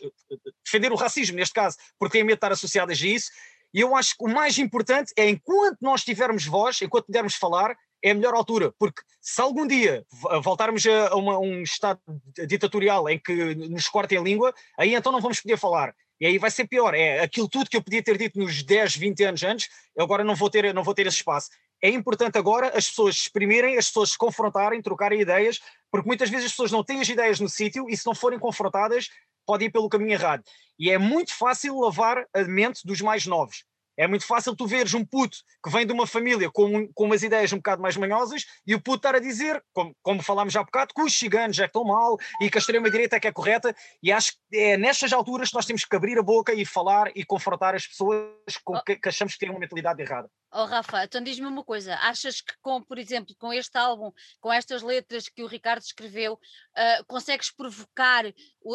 Speaker 3: defender o racismo neste caso, porque têm medo de estar associadas a isso. E eu acho que o mais importante é enquanto nós tivermos voz, enquanto pudermos falar, é a melhor altura, porque se algum dia voltarmos a, uma, um estado ditatorial em que nos cortem a língua, aí então não vamos poder falar. E aí vai ser pior. É aquilo tudo que eu podia ter dito nos 10, 20 anos antes, eu agora não vou ter, não vou ter esse espaço. É importante agora as pessoas exprimirem, as pessoas se confrontarem, trocarem ideias, porque muitas vezes as pessoas não têm as ideias no sítio e se não forem confrontadas, podem ir pelo caminho errado. E é muito fácil lavar a mente dos mais novos. É muito fácil tu veres um puto que vem de uma família com, com umas ideias um bocado mais manhosas e o puto estar a dizer, como, como falámos já há bocado, que os ciganos é que estão mal e que a extrema-direita é que é correta. E acho que é nestas alturas que nós temos que abrir a boca e falar e confrontar as pessoas com oh. que, que achamos que têm uma mentalidade errada.
Speaker 1: Oh Rafa, então diz-me uma coisa, achas que com, por exemplo, com este álbum, com estas letras que o Ricardo escreveu, uh, consegues provocar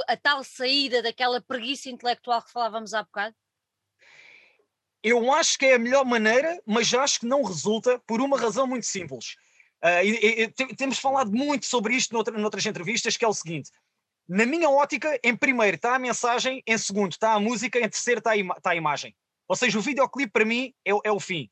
Speaker 1: a tal saída daquela preguiça intelectual que falávamos há bocado?
Speaker 3: Eu acho que é a melhor maneira, mas acho que não resulta por uma razão muito simples. Uh, e, e, temos falado muito sobre isto noutra, noutras entrevistas, que é o seguinte: na minha ótica, em primeiro está a mensagem, em segundo está a música, em terceiro está a, está a imagem. Ou seja, o videoclipe para mim é, é, o fim.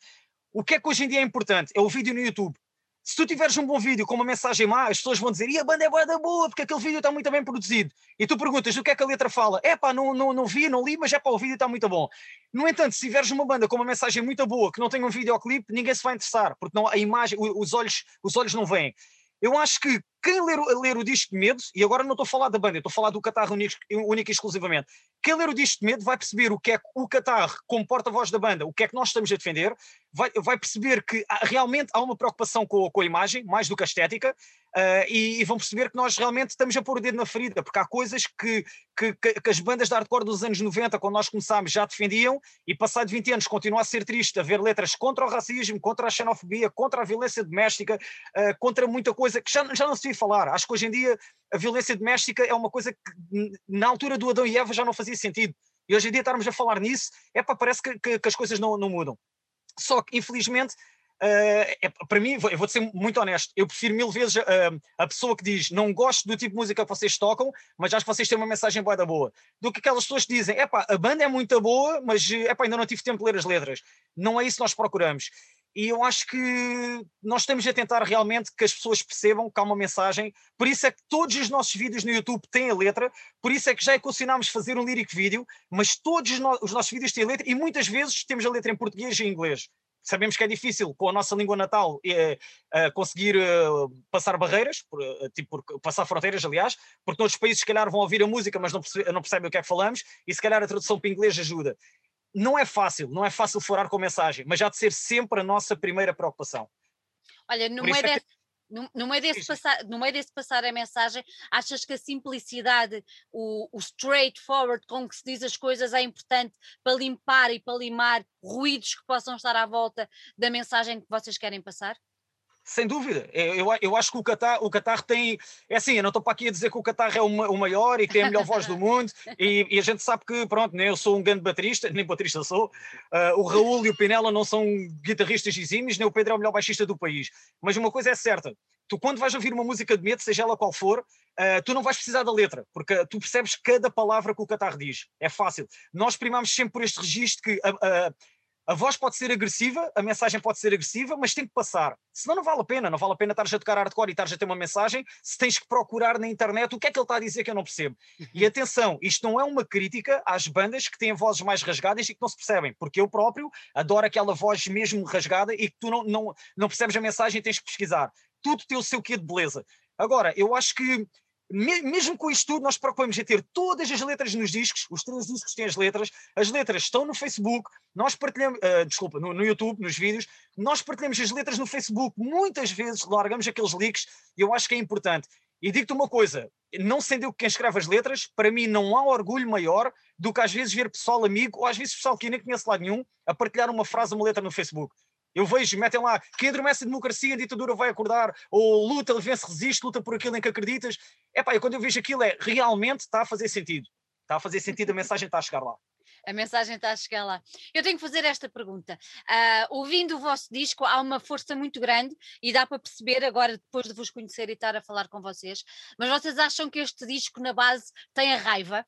Speaker 3: O que é que hoje em dia é importante? É o vídeo no YouTube se tu tiveres um bom vídeo com uma mensagem má, as pessoas vão dizer e a banda é boa da boa, porque aquele vídeo está muito bem produzido. E tu perguntas o que é que a letra fala. É pá, não, não, não vi, não li, mas é pá, o vídeo está muito bom. No entanto, se tiveres uma banda com uma mensagem muito boa, que não tem um videoclipe, ninguém se vai interessar, porque não, a imagem, os olhos, os olhos não vêm. Eu acho que quem ler, ler o disco de medo, e agora não estou a falar da banda, estou a falar do catarro único, e exclusivamente, quem ler o disco de medo vai perceber o que é que o catarro, como porta-voz da banda, o que é que nós estamos a defender, vai, vai perceber que há, realmente há uma preocupação com, com, a imagem, mais do que a estética, uh, e, e, vão perceber que nós realmente estamos a pôr o dedo na ferida, porque há coisas que, que, que, as bandas de hardcore dos anos 90, quando nós começámos, já defendiam, e passado 20 anos continua a ser triste a ver letras contra o racismo, contra a xenofobia, contra a violência doméstica, uh, contra muita coisa que já, já não se falar. Acho que hoje em dia a violência doméstica é uma coisa que na altura do Adão e Eva já não fazia sentido. E hoje em dia estarmos a falar nisso, é para parece que, que, que, as coisas não, não mudam. Só que, infelizmente, uh, é, para mim, eu vou ser muito honesto, eu prefiro mil vezes uh, a pessoa que diz não gosto do tipo de música que vocês tocam, mas acho que vocês têm uma mensagem boa da boa, do que aquelas pessoas que dizem, epá, a banda é muito boa, mas epá, ainda não tive tempo de ler as letras. Não é isso que nós procuramos. E eu acho que nós estamos a tentar realmente que as pessoas percebam que há uma mensagem. Por isso é que todos os nossos vídeos no YouTube têm a letra, por isso é que já equacionámos fazer um lyric vídeo, mas todos os nossos vídeos têm a letra e muitas vezes temos a letra em português e em inglês. Sabemos que é difícil com a nossa língua natal é, é, conseguir uh, passar barreiras, por, uh, tipo, passar fronteiras, aliás, porque noutros países se calhar vão ouvir a música, mas não, não percebem o que é que falamos, e se calhar a tradução para inglês ajuda não é fácil, não é fácil furar com mensagem, mas já de ser sempre a nossa primeira preocupação.
Speaker 1: Olha, no meio, é desse, que... no, no, meio desse passar, no meio desse passar a mensagem, achas que a simplicidade, o, o straightforward com que se diz as coisas é importante para limpar e para limar ruídos que possam estar à volta da mensagem que vocês querem passar?
Speaker 3: Sem dúvida, eu, eu acho que o Qatar, o Qatar tem. É assim, eu não estou para aqui a dizer que o Qatar é o, o maior e que tem a melhor voz do mundo, e, e, a gente sabe que, pronto, nem eu sou um grande baterista, nem baterista sou, uh, o Raul e o Pinela não são guitarristas exímios, nem o Pedro é o melhor baixista do país. Mas uma coisa é certa: tu, quando vais ouvir uma música de medo, seja ela qual for, uh, tu não vais precisar da letra, porque tu percebes cada palavra que o Qatar diz. É fácil. Nós primamos sempre por este registro que. Uh, a voz pode ser agressiva, a mensagem pode ser agressiva, mas tem que passar. Senão não vale a pena. Não vale a pena estar a tocar hardcore e estar a ter uma mensagem se tens que procurar na internet o que é que ele está a dizer que eu não percebo. E uhum. atenção, isto não é uma crítica às bandas que têm vozes mais rasgadas e que não se percebem, porque eu próprio adoro aquela voz mesmo rasgada e que tu não, não, não percebes a mensagem e tens que pesquisar. Tudo tem o seu quê de beleza. Agora, eu acho que mesmo com isto tudo, nós procuramos ter todas as letras nos discos, os três discos têm as letras, as letras estão no Facebook, nós partilhamos, uh, desculpa, no, no, YouTube, nos vídeos, nós partilhamos as letras no Facebook, muitas vezes largamos aqueles links, e eu acho que é importante. E digo-te uma coisa, não sendo eu quem escreve as letras, para mim não há orgulho maior do que às vezes ver pessoal amigo, ou às vezes pessoal que nem conheço lado nenhum, a partilhar uma frase, uma letra no Facebook. Eu vejo, metem lá, quem adormece a democracia, a ditadura vai acordar, ou luta, vence, resiste, luta por aquilo em que acreditas. É pá, quando eu vejo aquilo é, realmente está a fazer sentido. Está a fazer sentido, a mensagem está a chegar lá.
Speaker 1: A mensagem está a chegar lá. Eu tenho que fazer esta pergunta. Uh, ouvindo o vosso disco, há uma força muito grande e dá para perceber agora, depois de vos conhecer e estar a falar com vocês, mas vocês acham que este disco, na base, tem a raiva?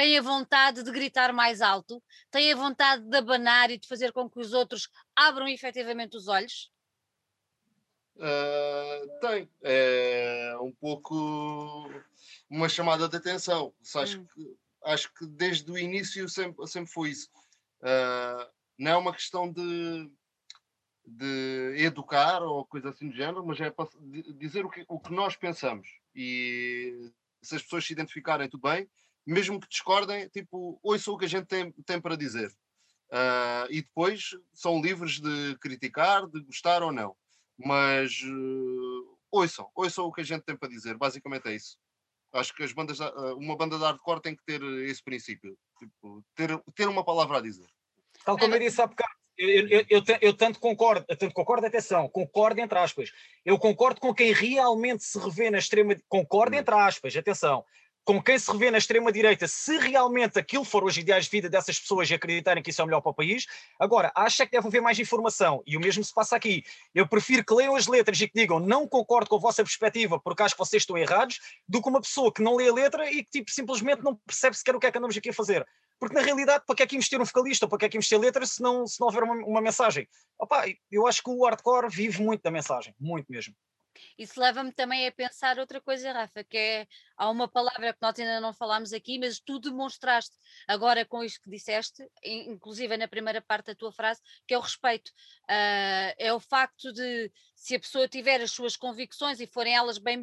Speaker 1: Tem a vontade de gritar mais alto? Tem a vontade de abanar e de fazer com que os outros abram efetivamente os olhos?
Speaker 2: Uh, tem. É um pouco uma chamada de atenção. Acho, hum. que, acho que desde o início sempre, sempre foi isso. Uh, não é uma questão de, de educar ou coisa assim do género, mas é dizer o que, o que nós pensamos. E se as pessoas se identificarem, tudo bem. Mesmo que discordem, tipo, ouçam o que a gente tem, tem para dizer. Uh, e depois são livres de criticar, de gostar ou não mas uh, ouçam, ouçam o que a gente tem para dizer, basicamente é isso. Acho que as bandas, uh, uma banda de hardcore tem que ter esse princípio, tipo, ter, ter uma palavra a dizer.
Speaker 3: Tal como eu disse há bocado, eu, eu, eu, eu, tanto concordo, tanto concordo, atenção, concordo entre aspas. Eu concordo com quem realmente se revê na extrema. Concordo hum. entre aspas, atenção com quem se revê na extrema-direita, se realmente aquilo for os ideais de vida dessas pessoas e acreditarem que isso é o melhor para o país, agora, acha que deve haver mais informação, e o mesmo se passa aqui. Eu prefiro que leiam as letras e que digam não concordo com a vossa perspectiva porque acho que vocês estão errados, do que uma pessoa que não lê a letra e que tipo, simplesmente não percebe sequer o que é que andamos aqui a fazer. Porque na realidade, para que é que investir um vocalista para que é que investir letra se não, se não houver uma, uma mensagem? Opa, eu acho que o hardcore vive muito da mensagem, muito mesmo.
Speaker 1: Isso leva-me também a pensar outra coisa, Rafa, que é há uma palavra que nós ainda não falámos aqui, mas tu demonstraste agora com isto que disseste, inclusive na primeira parte da tua frase, que é o respeito. Uh, é o facto de se a pessoa tiver as suas convicções e forem elas bem,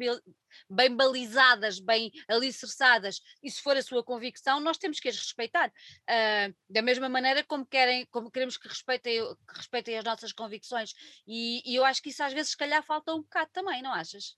Speaker 1: bem balizadas, bem alicerçadas, e se for a sua convicção, nós temos que as respeitar. Uh, da mesma maneira como querem, como queremos que respeitem, que respeitem as nossas convicções. E, e eu acho que isso às vezes, se calhar, falta um bocado também, não achas?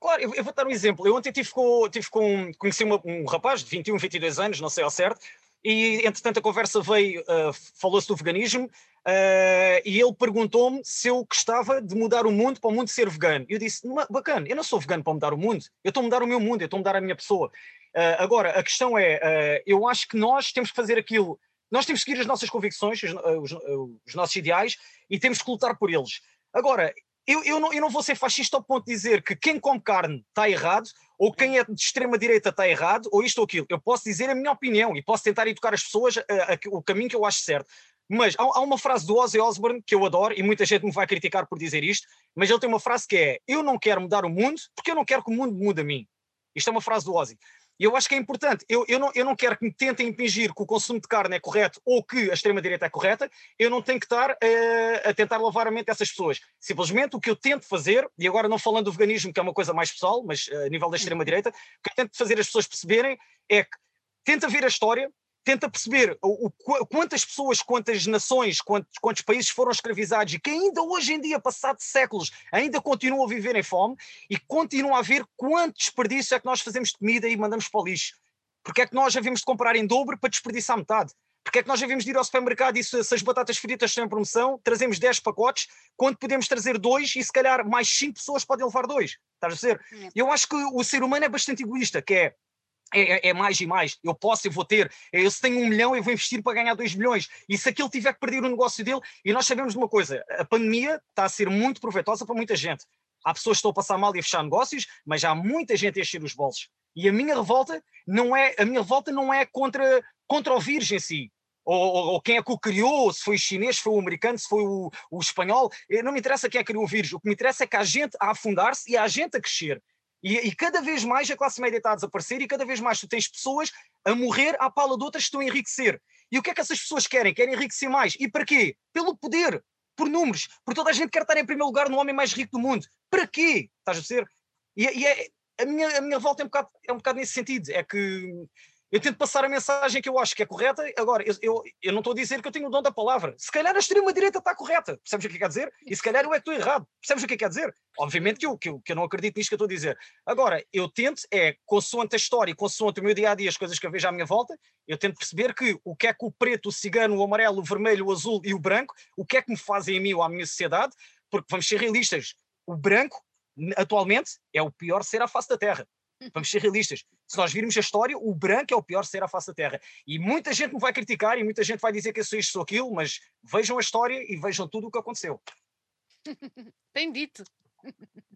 Speaker 3: Claro, eu, vou dar um exemplo. Eu ontem tive com, tive com conheci uma, um rapaz de 21, 22 anos, não sei ao certo, e entretanto a conversa veio, uh, falou-se do veganismo, uh, e ele perguntou-me se eu gostava de mudar o mundo para o mundo ser vegano. Eu disse, bacana, eu não sou vegano para mudar o mundo, eu estou a mudar o meu mundo, eu estou a mudar a minha pessoa. Uh, agora, a questão é, eu acho que nós temos que fazer aquilo, nós temos que seguir as nossas convicções, os, os, os nossos ideais, e temos que lutar por eles. Agora, eu, eu, não, eu não vou ser fascista ao ponto de dizer que quem come carne está errado, ou quem é de extrema-direita está errado, ou isto ou aquilo. Eu posso dizer a minha opinião e posso tentar educar as pessoas a, a, a, o caminho que eu acho certo. Mas há, há, uma frase do Ozzy Osbourne que eu adoro, e muita gente me vai criticar por dizer isto, mas ele tem uma frase que é: Eu não quero mudar o mundo porque eu não quero que o mundo mude a mim. Isto é uma frase do Ozzy. E eu acho que é importante. Eu, eu, não, eu não quero que me tentem impingir que o consumo de carne é correto ou que a extrema-direita é correta. Eu não tenho que estar uh, a tentar lavar a mente dessas pessoas. Simplesmente o que eu tento fazer, e agora não falando do veganismo, que é uma coisa mais pessoal, mas uh, a nível da extrema-direita, o que eu tento fazer as pessoas perceberem é que tenta ver a história, tenta perceber o, o, quantas pessoas, quantas nações, quantos, quantos, países foram escravizados e que ainda hoje em dia, passados séculos, ainda continuam a viver em fome e continua a ver quanto desperdício é que nós fazemos de comida e mandamos para o lixo. Porque é que nós havemos de comprar em dobro para desperdiçar metade? Porque é que nós havemos de ir ao supermercado e se, se as batatas fritas estão em promoção, trazemos 10 pacotes, quando podemos trazer dois e se calhar mais 5 pessoas podem levar dois. Estás a dizer? Eu acho que o ser humano é bastante egoísta, que é é, é, é, mais e mais. Eu posso, eu vou ter. Eu, se tenho um milhão, eu vou investir para ganhar dois milhões. E se aquele tiver que perder o negócio dele, e nós sabemos de uma coisa: a pandemia está a ser muito proveitosa para muita gente. Há pessoas que estão a passar mal e a fechar negócios, mas há muita gente a encher os bolsos. E a minha revolta não é a minha revolta não é contra, contra o vírus em si. Ou, ou, ou, quem é que o criou, se foi o chinês, se foi o americano, se foi o, o espanhol, não me interessa quem é que criou o vírus, o que me interessa é que há gente a afundar-se e há gente a crescer. E, e, cada vez mais a classe média está a desaparecer e cada vez mais tu tens pessoas a morrer à pala de outras que estão a enriquecer. E o que é que essas pessoas querem? Querem enriquecer mais. E para quê? Pelo poder, por números. Porque toda a gente quer estar em primeiro lugar no homem mais rico do mundo. Para quê? Estás a dizer? E, e é, a, minha, a minha volta é um, bocado, é um bocado nesse sentido. É que eu tento passar a mensagem que eu acho que é correta. Agora, eu, eu, eu não estou a dizer que eu tenho o dom da palavra. Se calhar a extrema-direita está correta. Percebes o que quer dizer? E se calhar eu é que estou errado. Percebes o que quer dizer? Obviamente que eu, que, eu, que eu não acredito nisto que eu estou a dizer. Agora, eu tento, é, consoante a história consoante o meu dia a dia, as coisas que eu vejo à minha volta, eu tento perceber que o que é que o preto, o cigano, o amarelo, o vermelho, o azul e o branco, o que é que me fazem a mim ou à minha sociedade, porque vamos ser realistas, o branco, atualmente, é o pior ser à face da Terra. Vamos ser realistas. Se nós virmos a história, o branco é o pior ser à face da Terra. E muita gente me vai criticar e muita gente vai dizer que eu sou isto, sou aquilo, mas vejam a história e vejam tudo o que aconteceu.
Speaker 1: Tem dito.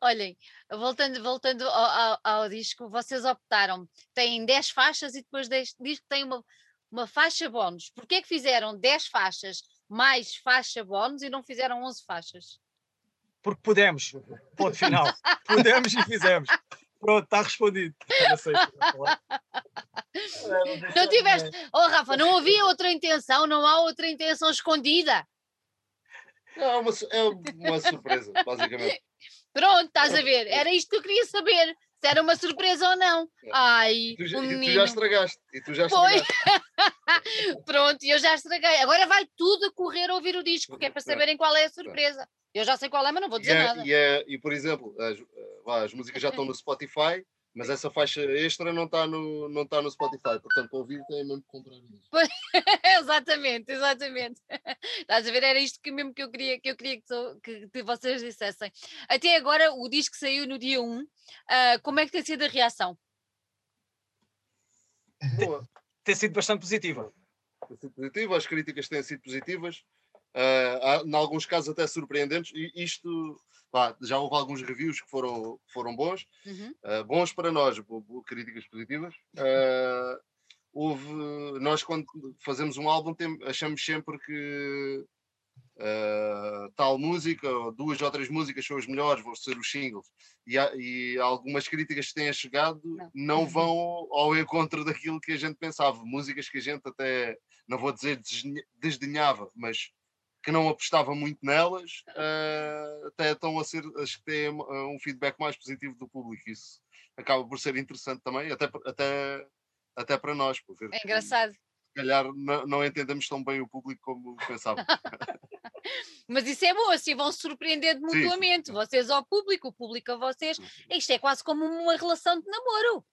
Speaker 1: Olhem, voltando, voltando ao, ao, ao, disco, vocês optaram, têm 10 faixas e depois deste disco tem uma, uma faixa bónus. Porquê é que fizeram 10 faixas mais faixa bónus e não fizeram 11 faixas?
Speaker 3: Porque podemos, ponto final. podemos e fizemos. Pronto, está respondido. Não, sei,
Speaker 1: não tiveste. Oh, Rafa, não havia outra intenção, não há outra intenção escondida.
Speaker 2: É uma, é uma surpresa, basicamente.
Speaker 1: Pronto, estás a ver? Era isto que eu queria saber. Se era uma surpresa ou não. É. Ai, e
Speaker 2: tu, um e tu já estragaste. E tu já estragaste.
Speaker 1: Pronto, eu já estraguei. Agora vai tudo a correr a ouvir o disco, que é para saberem qual é a surpresa. Eu já sei qual é, mas não vou dizer
Speaker 2: e é,
Speaker 1: nada.
Speaker 2: E, é, e por exemplo, as, as músicas já estão no Spotify, mas essa faixa extra não está no, não tá no Spotify, portanto, para ouvir tem mesmo que comprar isso.
Speaker 1: exatamente, exatamente. Estás a ver? Era isto que mesmo que eu queria que, eu queria que, que vocês dissessem. Até agora, o disco saiu no dia 1. Uh, ah, como é que tem sido a reação?
Speaker 3: Boa. Tem sido bastante positiva.
Speaker 2: Tem sido positiva, as críticas têm sido positivas. Uh, em alguns casos até surpreendentes, e isto pá, já houve alguns reviews que foram, foram bons, uhum. uh, bons para nós, críticas positivas. Uh, houve, nós quando fazemos um álbum tem, achamos sempre que uh, tal música, ou duas ou três músicas são as melhores, vão ser os singles. E, há, e algumas críticas que têm chegado não. não uhum. vão ao encontro daquilo que a gente pensava. Músicas que a gente até, não vou dizer desdenhava, mas que não apostava muito nelas, uh, até estão a ser as que têm um feedback mais positivo do público. Isso acaba por ser interessante também, até, até, até para nós. Por ver
Speaker 1: é engraçado.
Speaker 2: Que, se calhar não, não entendemos tão bem o público como pensávamos.
Speaker 1: Mas isso é bom, assim vão se surpreender mutuamente, sim, sim. vocês ao público, o público a vocês. Isto é quase como uma relação de namoro.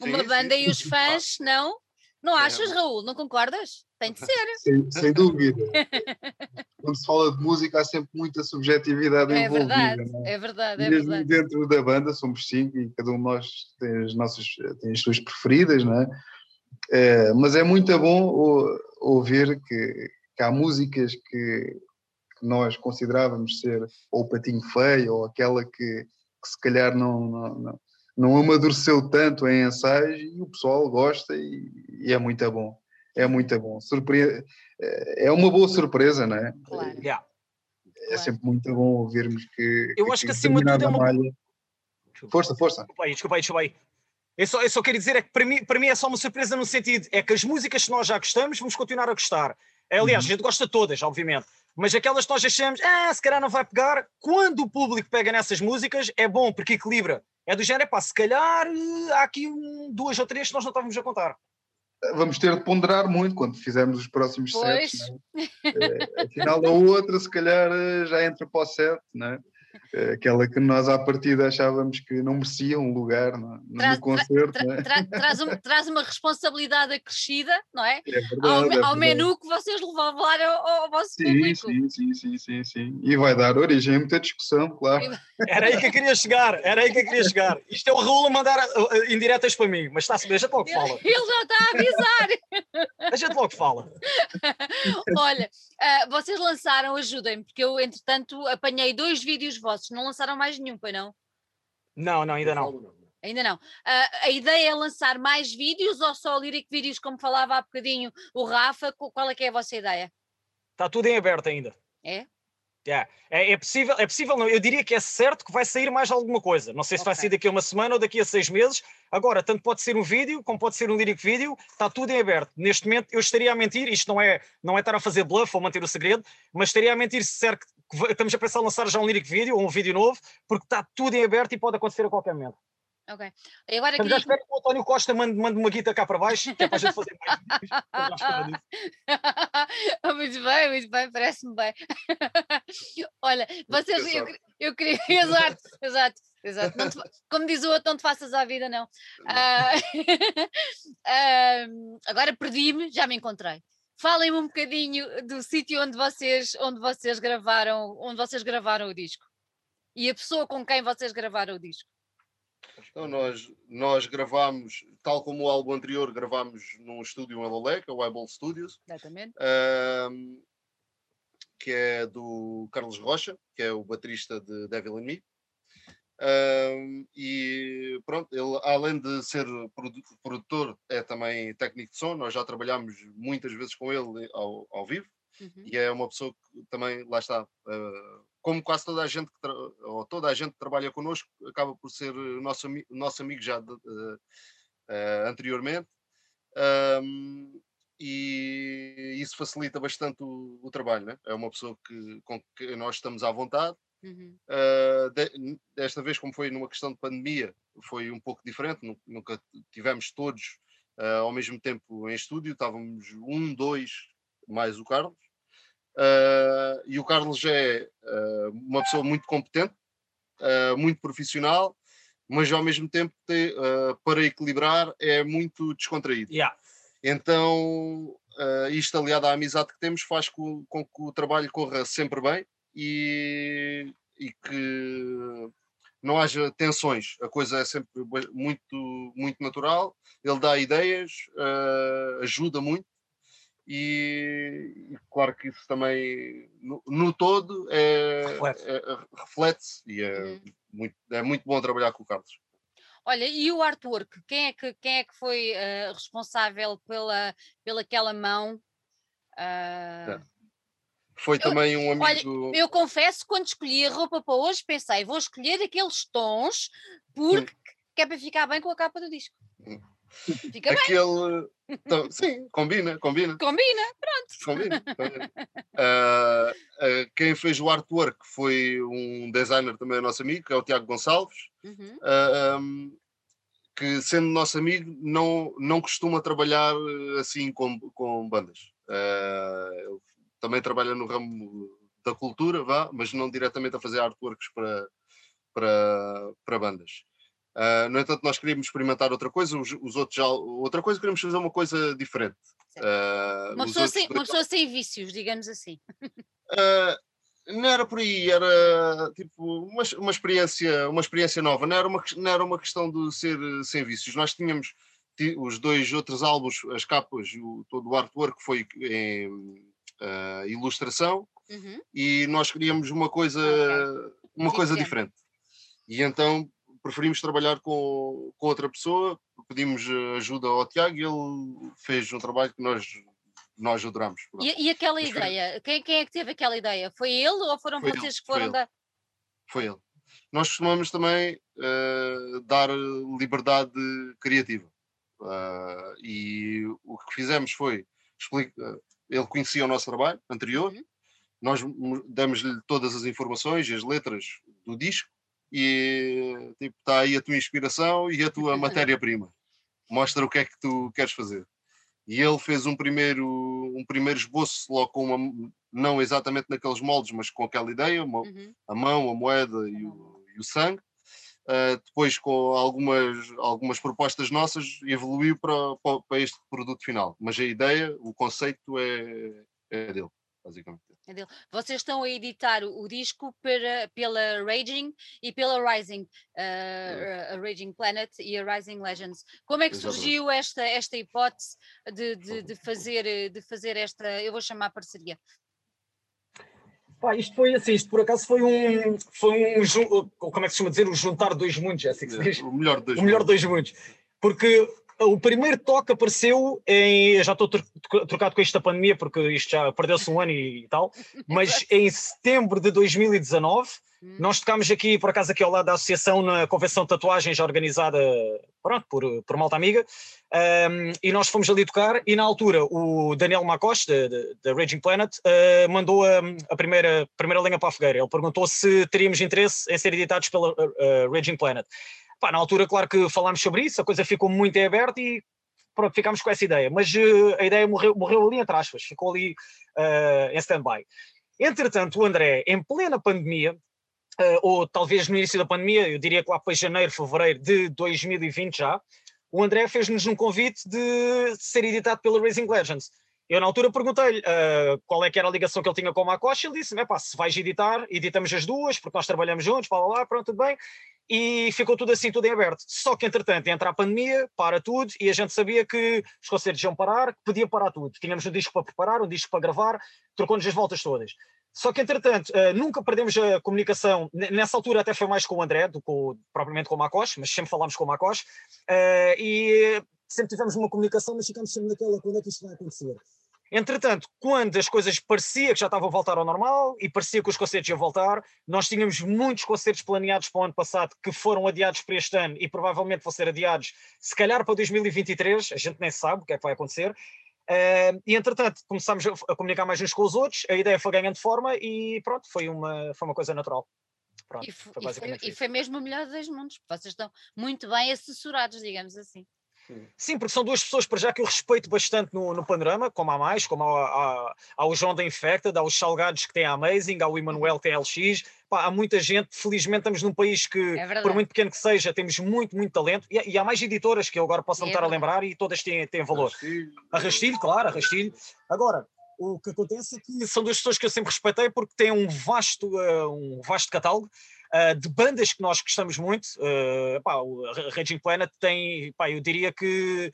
Speaker 1: Uma sim, banda e os fãs, não? Não é. achas, Raul? Não concordas? Tem de ser.
Speaker 4: Sem, sem dúvida. Quando se fala de música há sempre muita subjetividade é envolvida.
Speaker 1: Verdade, é? é? verdade, é
Speaker 4: Mesmo
Speaker 1: verdade.
Speaker 4: dentro da banda somos cinco e cada um de nós tem as nossas tem as suas preferidas, não é? é mas é muito bom ouvir que, que há músicas que, que, nós considerávamos ser ou o patinho feio ou aquela que, que se calhar não, não, não não amadureceu tanto em ensaios e o pessoal gosta e, e é muito bom. É muito bom. Surpre... É, é uma boa surpresa, não é?
Speaker 1: Claro.
Speaker 3: Yeah.
Speaker 4: É claro. sempre muito bom ouvirmos que.
Speaker 3: Eu que, acho que, que acima de tudo é uma. Malha...
Speaker 4: Força, força.
Speaker 3: Desculpa aí, desculpa aí, desculpa aí. Eu só, eu só quero dizer é que para mim, para mim é só uma surpresa no sentido é que as músicas que nós já gostamos vamos continuar a gostar. Aliás, uhum. a gente gosta de todas, obviamente. Mas aquelas que nós achamos, ah, se calhar não vai pegar, quando o público pega nessas músicas, é bom, porque equilibra. É do género, pá, se calhar eh, há aqui um, duas ou três que nós não estávamos a contar.
Speaker 4: Vamos ter de ponderar muito quando fizermos os próximos pois. sets. Né? É, afinal, a outra, se calhar, eh, já entra para o set, não é? É aquela que nós à partida achávamos que não merecia um lugar no, traz, no concerto. Tra,
Speaker 1: é? tra, traz, um, traz, uma responsabilidade acrescida, não é?
Speaker 4: é verdade, ao,
Speaker 1: é ao menu que vocês levaram ao, ao vosso
Speaker 4: sim,
Speaker 1: público.
Speaker 4: Sim, sim, sim, sim, sim. E vai dar origem a muita discussão, claro.
Speaker 3: Era aí que eu queria chegar, era aí que eu queria chegar. Isto é o Raul a mandar uh, uh, indiretas para mim, mas está-se bem, já logo fala.
Speaker 1: Ele já está a avisar.
Speaker 3: A gente logo fala.
Speaker 1: Olha, uh, vocês lançaram, ajudem-me, porque eu, entretanto, apanhei dois vídeos vossos, não lançaram mais nenhum, pois não?
Speaker 3: Não, não, ainda não.
Speaker 1: Ainda não. Uh, a ideia é lançar mais vídeos ou só lyric vídeos, como falava há bocadinho o Rafa? Qual é que é a vossa ideia?
Speaker 3: Está tudo em aberto ainda.
Speaker 1: É?
Speaker 3: Yeah. É, é, possível, é possível, não, eu diria que é certo que vai sair mais alguma coisa. Não sei se okay. vai sair daqui a uma semana ou daqui a seis meses. Agora, tanto pode ser um vídeo, como pode ser um lyric vídeo, está tudo em aberto. Neste momento, eu estaria a mentir, isto não é, não é estar a fazer bluff ou manter o segredo, mas estaria a mentir se disser que estamos a pensar em lançar já um lyric vídeo ou um vídeo novo, porque está tudo em aberto e pode acontecer a qualquer momento.
Speaker 1: Ok. E agora
Speaker 3: aqui... espero que o António Costa mande, mande uma guita cá para baixo, que é para a gente fazer mais
Speaker 1: Muito bem, muito bem, parece-me bem. Olha, vocês, eu, eu queria. Exato, exato. Exato. Te, como diz o outro, não te faças à vida, não. Uh, uh, agora perdi-me, já me encontrei. Falem-me um bocadinho do sítio onde vocês, onde vocês gravaram, onde vocês gravaram o disco. E a pessoa com quem vocês gravaram o disco.
Speaker 2: Então nós, nós gravámos, tal como o álbum anterior, gravámos num estúdio em que é o Eyeball Studios.
Speaker 1: Exatamente.
Speaker 2: Um, que é do Carlos Rocha, que é o baterista de Devil in Me. Um, e pronto, ele além de ser produtor, é também técnico de som. Nós já trabalhámos muitas vezes com ele ao, ao vivo uhum. e é uma pessoa que também, lá está, uh, como quase toda a gente que ou toda a gente que trabalha connosco, acaba por ser nosso, nosso amigo já de, uh, uh, anteriormente. Um, e isso facilita bastante o, o trabalho, né? é uma pessoa que, com que nós estamos à vontade Uhum. Uh, de, desta vez, como foi numa questão de pandemia, foi um pouco diferente, nunca tivemos todos uh, ao mesmo tempo em estúdio, estávamos um, dois, mais o Carlos. Uh, e o Carlos é uma pessoa muito competente, muito profissional, mas ao mesmo tempo, te, para equilibrar, é muito descontraído.
Speaker 3: Yeah.
Speaker 2: Então, isto aliado à amizade que temos faz com, com que o trabalho corra sempre bem e, e que não haja tensões. A coisa é sempre muito, muito natural. Ele dá ideias, uh, ajuda muito. E, e, claro que isso também, no, no todo, é, reflete-se é, reflete e é, uhum. muito, é muito bom trabalhar com o Carlos.
Speaker 1: Olha, e o artwork? Quem é que, quem é que foi uh, responsável pela, pela aquela mão? Uh,
Speaker 2: foi eu, também um amigo.
Speaker 1: Olha, eu confesso, quando escolhi a roupa para hoje, pensei, vou escolher aqueles tons porque hum. que é para ficar bem com a capa do disco. Fica
Speaker 2: Aquele. Então, sim, combina, combina.
Speaker 1: Combina, pronto.
Speaker 2: Combina. combina. Uh, uh, quem fez o artwork foi um designer também nosso amigo, que é o Tiago Gonçalves, uhum. uh, ah, um, que sendo nosso amigo não, não costuma trabalhar assim com, com bandas. Também trabalha no ramo da cultura, vá, mas não diretamente a fazer artworks para, para, para bandas. Uh, no entanto, nós queríamos experimentar outra coisa, os, os, outros já, outra coisa, queríamos fazer uma coisa diferente.
Speaker 1: Uh, uma, pessoa sem, uma pessoa sem vícios, digamos assim.
Speaker 2: Uh, não era por aí, era tipo uma, uma, experiência, uma experiência nova, não era uma, não era uma questão de ser sem vícios. Nós tínhamos os dois outros álbuns, as capas, o, todo o artwork foi em, ilustração uhum. e nós queríamos uma coisa, uma coisa diferente. E então preferimos trabalhar com, com outra pessoa, pedimos ajuda ao Tiago e ele fez um trabalho que nós nós adoramos.
Speaker 1: E, e, aquela Mas ideia, quem, quem, é que teve aquela ideia? Foi ele ou foram foi vocês ele, que foram da.
Speaker 2: Foi ele. Nós costumamos também uh, dar liberdade criativa. Uh, e o que fizemos foi explicar, ele conhecia o nosso trabalho anterior, uhum. nós damos-lhe todas as informações, as letras do disco, e tipo, está aí a tua inspiração e a tua matéria-prima. Mostra o que é que tu queres fazer. E ele fez um primeiro, um primeiro esboço logo com uma, não exatamente naqueles moldes, mas com aquela ideia, uma, uhum. a mão, a moeda e o, e o sangue. Uh, depois, com algumas, algumas propostas nossas, evoluiu para, para, este produto final. Mas a ideia, o conceito é, é dele, basicamente.
Speaker 1: É dele. Vocês estão a editar o, disco para, pela Raging e pela Rising, uh, é. a Raging Planet e a Rising Legends. Como é que surgiu esta, esta hipótese de, de, de, fazer, de fazer esta, eu vou chamar parceria?
Speaker 3: Pá, isto foi assim, isto por acaso foi um, foi um, como é que se chama dizer, o juntar dois mundos, é assim que se diz?
Speaker 2: O melhor dois
Speaker 3: o melhor dois mundos. Porque o primeiro toque apareceu em. Já estou trocado com isto da pandemia, porque isto já perdeu-se um ano e, tal, mas em setembro de 2019, hum. nós tocámos aqui, por acaso, aqui ao lado da associação, na convenção de tatuagens organizada pronto, por, por Malta Amiga, um, e nós fomos ali tocar. E na altura, o Daniel Macos, da Raging Planet, uh, mandou a, a, primeira, primeira linha para a fogueira. Ele perguntou se teríamos interesse em ser editados pela uh, Raging Planet. Pá, na altura, claro que falámos sobre isso, a coisa ficou muito aberta e pronto, ficámos com essa ideia. Mas uh, a ideia morreu, morreu ali atrás, ficou ali uh, em stand-by. Entretanto, o André, em plena pandemia, uh, ou talvez no início da pandemia, eu diria que lá foi janeiro, fevereiro de 2020 já, o André fez-nos um convite de ser editado pela Racing Legends. Eu na altura perguntei-lhe uh, qual é que era a ligação que ele tinha com o Macoche, ele disse, pá, se vais editar, editamos as duas, porque nós trabalhamos juntos, blá, blá, pronto, tudo bem, e ficou tudo assim, tudo em aberto. Só que, entretanto, entra a pandemia, para tudo, e a gente sabia que os concertos iam parar, que podia parar tudo. Tínhamos um disco para preparar, um disco para gravar, trocou-nos as voltas todas. Só que, entretanto, uh, nunca perdemos a comunicação. Nessa altura até foi mais com o André, do que propriamente com o Macoche, mas sempre falámos com o Macoche, uh, e sempre tivemos uma comunicação, mas ficámos sempre naquela, quando é que isto vai acontecer? Entretanto, quando as coisas parecia que já estavam a voltar ao normal e parecia que os concertos iam voltar, nós tínhamos muitos concertos planeados para o ano passado que foram adiados para este ano e provavelmente vão ser adiados, se calhar para 2023, a gente nem sabe o que é que vai acontecer. Uh, e entretanto começámos a, comunicar mais uns com os outros, a ideia foi ganhando forma e pronto, foi uma, foi uma coisa natural. Pronto,
Speaker 1: e, foi, e, foi, e foi mesmo o melhor dos mundos, vocês estão muito bem assessorados, digamos assim.
Speaker 3: Sim, porque são duas pessoas para já que eu respeito bastante no, no panorama, como há mais, como há, há, o João da Infected, há os Salgados que têm a Amazing, há o Emanuel que tem a LX, Pá, há muita gente, felizmente estamos num país que, é por muito pequeno que seja, temos muito, muito talento, e, e há mais editoras que eu agora posso é estar a lembrar e todas têm, têm valor. Rastilho. A Rastilho, claro, a Rastilho. Agora, o que acontece é que são duas pessoas que eu sempre respeitei porque têm um vasto, uh, um vasto catálogo, Uh, de bandas que nós gostamos muito, uh, pá, o Raging Planet tem, pá, eu diria que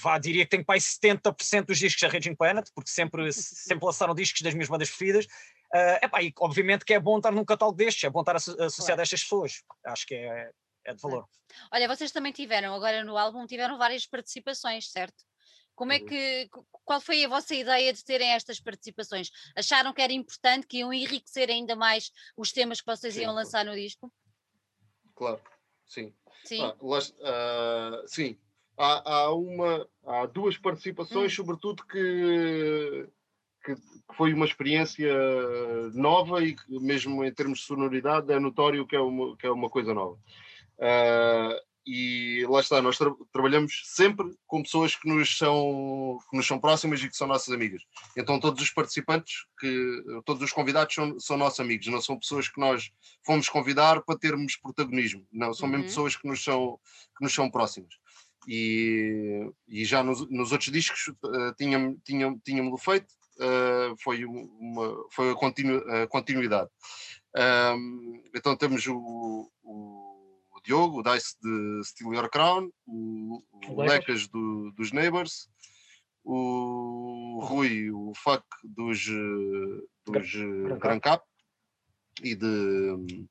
Speaker 3: vá, diria que tem pai 70% dos discos da Raging Planet, porque sempre, sempre lançaram discos das minhas bandas preferidas. Uh, epá, e obviamente que é bom estar num catálogo destes, é bom estar associado claro. a estas pessoas. Acho que é, é de valor.
Speaker 1: Olha, vocês também tiveram, agora no álbum, tiveram várias participações, certo? Como é uhum. que, qual foi a vossa ideia de terem estas participações? Acharam que era importante, que iam enriquecer ainda mais os temas que vocês sim, iam lançar no disco?
Speaker 2: Claro, sim. Sim, ah, uh, sim. Há, há, uma, há duas participações, hum. sobretudo que, que foi uma experiência nova e que mesmo em termos de sonoridade é notório que é uma, que é uma coisa nova. Uh, e lá está, nós tra trabalhamos sempre com pessoas que nos, são, que nos são próximas e que são nossas amigas. Então todos os participantes, que, todos os convidados são, são nossos amigos, não são pessoas que nós fomos convidar para termos protagonismo, não, são uhum. mesmo pessoas que nos são, que nos são próximas. E, e já nos, nos outros discos uh, tínhamos, tínhamos, tínhamos feito, uh, foi, uma, foi a, continu, a continuidade. Um, então temos o, o Diogo, o Dice de Steal Your Crown, o, o Lecas do, dos Neighbors, o Rui, o Fuck dos, dos Gran Cap e de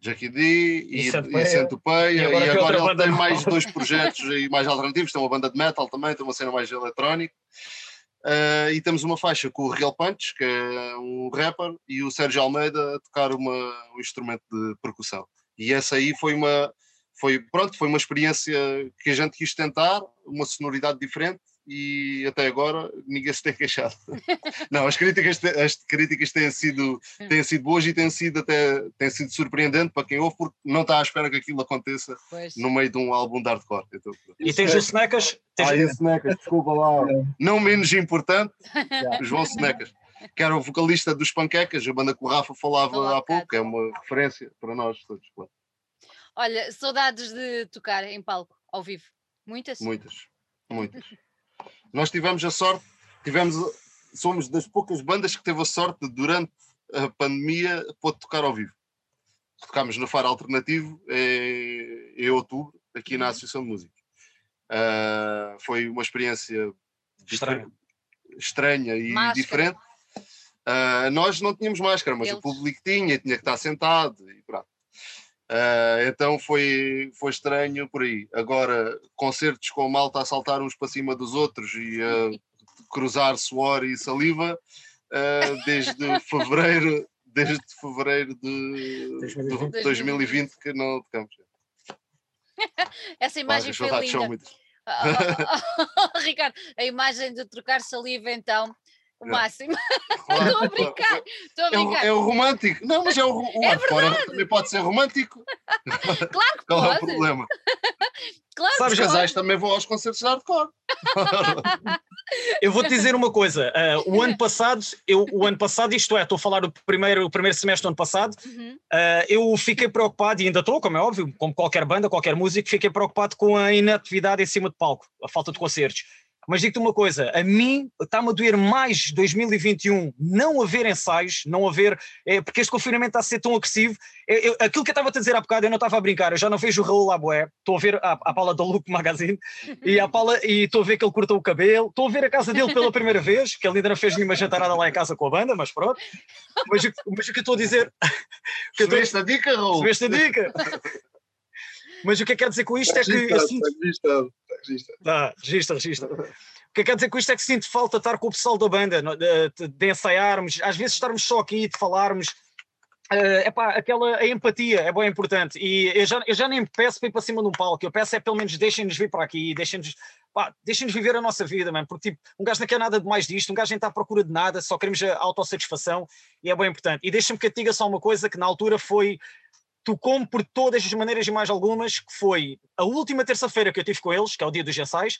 Speaker 2: Jackie D. E, e Centopeia e agora, e agora ele tem mais dois projetos e mais alternativos, tem uma banda de metal também, tem uma cena mais eletrónica. Uh, e temos uma faixa com o Real Punch que é um rapper e o Sérgio Almeida a tocar uma, um instrumento de percussão e essa aí foi uma, foi, pronto, foi uma experiência que a gente quis tentar, uma sonoridade diferente e até agora ninguém se tem queixado. Não, as críticas, as críticas têm, sido, têm sido boas e têm sido até têm sido surpreendente para quem ouve, porque não está à espera que aquilo aconteça pois. no meio de um álbum de hardcore. Então,
Speaker 3: e tens o Snecas?
Speaker 2: Tens... Ah, o Snecas, desculpa lá. Não menos importante, João Snecas que era o vocalista dos Panquecas, a banda que o Rafa falava há pouco, é uma referência para nós todos. Claro.
Speaker 1: Olha, saudades de tocar em palco, ao vivo? Muitas?
Speaker 2: Muitas, muitas. Nós tivemos a sorte, tivemos, somos das poucas bandas que teve a sorte durante a pandemia pôde tocar ao vivo. Tocámos no Faro Alternativo em, em outubro, aqui na uhum. Associação de Músicos. Uh, foi uma experiência estranha, estranha e Máscara. diferente. Uh, nós não tínhamos máscara, mas Eles. o público tinha, tinha que estar sentado e pronto. Uh, então foi, foi estranho por aí. Agora, concertos com malta a saltar uns para cima dos outros e a cruzar suor e saliva uh, desde fevereiro, desde fevereiro de 2020, 2020 que não tocamos.
Speaker 1: Essa imagem foi linda. Oh, Ricardo, a imagem de trocar saliva então o máximo. Estou a brincar, estou a brincar.
Speaker 2: É, o, é o romântico. Não, mas é o, o é fora também pode ser romântico.
Speaker 1: Claro que Qual pode. é o problema?
Speaker 2: Claro Sabes, que casais também vão aos concertos de hardcore.
Speaker 3: eu vou-te dizer uma coisa. Uh, o ano passado, eu, o ano passado, isto é, estou a falar do primeiro, o primeiro semestre do ano passado, uhum. uh, eu fiquei preocupado, e ainda estou, como é óbvio, como qualquer banda, qualquer músico, fiquei preocupado com a inatividade em cima de palco, a falta de concertos Mas digo-te uma coisa, a mim está-me a doer mais 2021 não haver ensaios, não haver, é, porque este confinamento está a ser tão agressivo. É, é, aquilo que eu estava a dizer há bocado, eu não estava a brincar, eu já não vejo o Raul Laboé, estou a ver a, a Paula da Look Magazine e a Paula, e estou a ver que ele cortou o cabelo, estou a ver a casa dele pela primeira vez, que ele ainda não fez nenhuma jantarada lá em casa com a banda, mas pronto. Mas, mas o que eu estou a dizer.
Speaker 2: Subiste a dica, Raul?
Speaker 3: Subiste a dica. Mas o que é que quer dizer com isto é que.
Speaker 4: Está registrado,
Speaker 3: está registra, registra. O que é que quer dizer com isto é que sinto falta de estar com o pessoal da banda, de, de ensaiarmos, às vezes estarmos só aqui, de falarmos. Uh, epá, aquela a empatia é bem importante e eu já, eu já nem peço para ir para cima de um palco, eu peço é pelo menos deixem-nos vir para aqui, deixem-nos deixem viver a nossa vida, mano, porque tipo, um gajo não quer nada de mais disto, um gajo nem está à procura de nada, só queremos a autossatisfação e é bem importante. E deixa-me que eu te diga só uma coisa que na altura foi tocou-me por todas as maneiras e mais algumas, que foi a última terça-feira que eu tive com eles, que é o dia dos ensaios,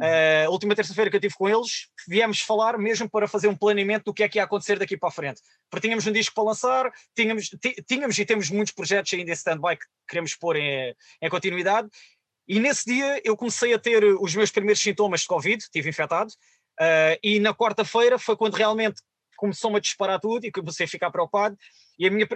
Speaker 3: uh, a última terça-feira que eu tive com eles, viemos falar mesmo para fazer um planeamento do que é que ia acontecer daqui para a frente. Porque tínhamos um disco para lançar, tínhamos, tínhamos e temos muitos projetos ainda em stand-by que queremos pôr em, em continuidade, e nesse dia eu comecei a ter os meus primeiros sintomas de Covid, estive infectado, uh, e na quarta-feira foi quando realmente começou-me a disparar tudo e comecei a ficar preocupado. E a minha,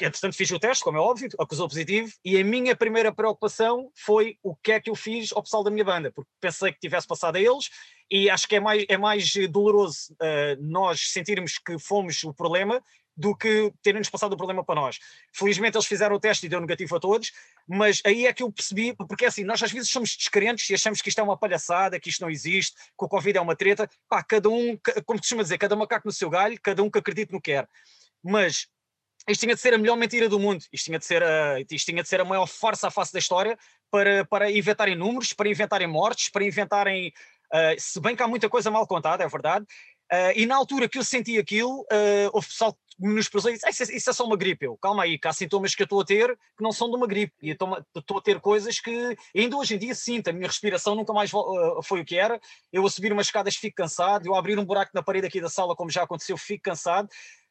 Speaker 3: entretanto, fiz o teste, como é óbvio, acusou positivo, e a minha primeira preocupação foi o que é que eu fiz ao pessoal da minha banda, porque pensei que tivesse passado a eles, e acho que é mais, é mais doloroso uh, nós sentirmos que fomos o problema do que terem-nos passado o problema para nós. Felizmente eles fizeram o teste e deu negativo a todos, mas aí é que eu percebi, porque assim, nós às vezes somos descrentes e achamos que isto é uma palhaçada, que isto não existe, que o Covid é uma treta, pá, cada um, como costuma dizer, cada macaco no seu galho, cada um que acredite no que quer. Mas isto tinha de ser a melhor mentira do mundo, isto tinha de ser a, isto tinha de ser a maior farsa à face da história para, para inventarem números, para inventarem mortes, para inventarem. Uh, se bem que há muita coisa mal contada, é verdade. Uh, e na altura que eu senti aquilo, uh, houve pessoal que nos pesou e disse: isso, é, isso é só uma gripe. Eu, calma aí, que há sintomas que eu estou a ter que não são de uma gripe. E estou a ter coisas que ainda hoje em dia sinto. A minha respiração nunca mais foi o que era. Eu a subir umas escadas fico cansado, eu a abrir um buraco na parede aqui da sala, como já aconteceu, fico cansado.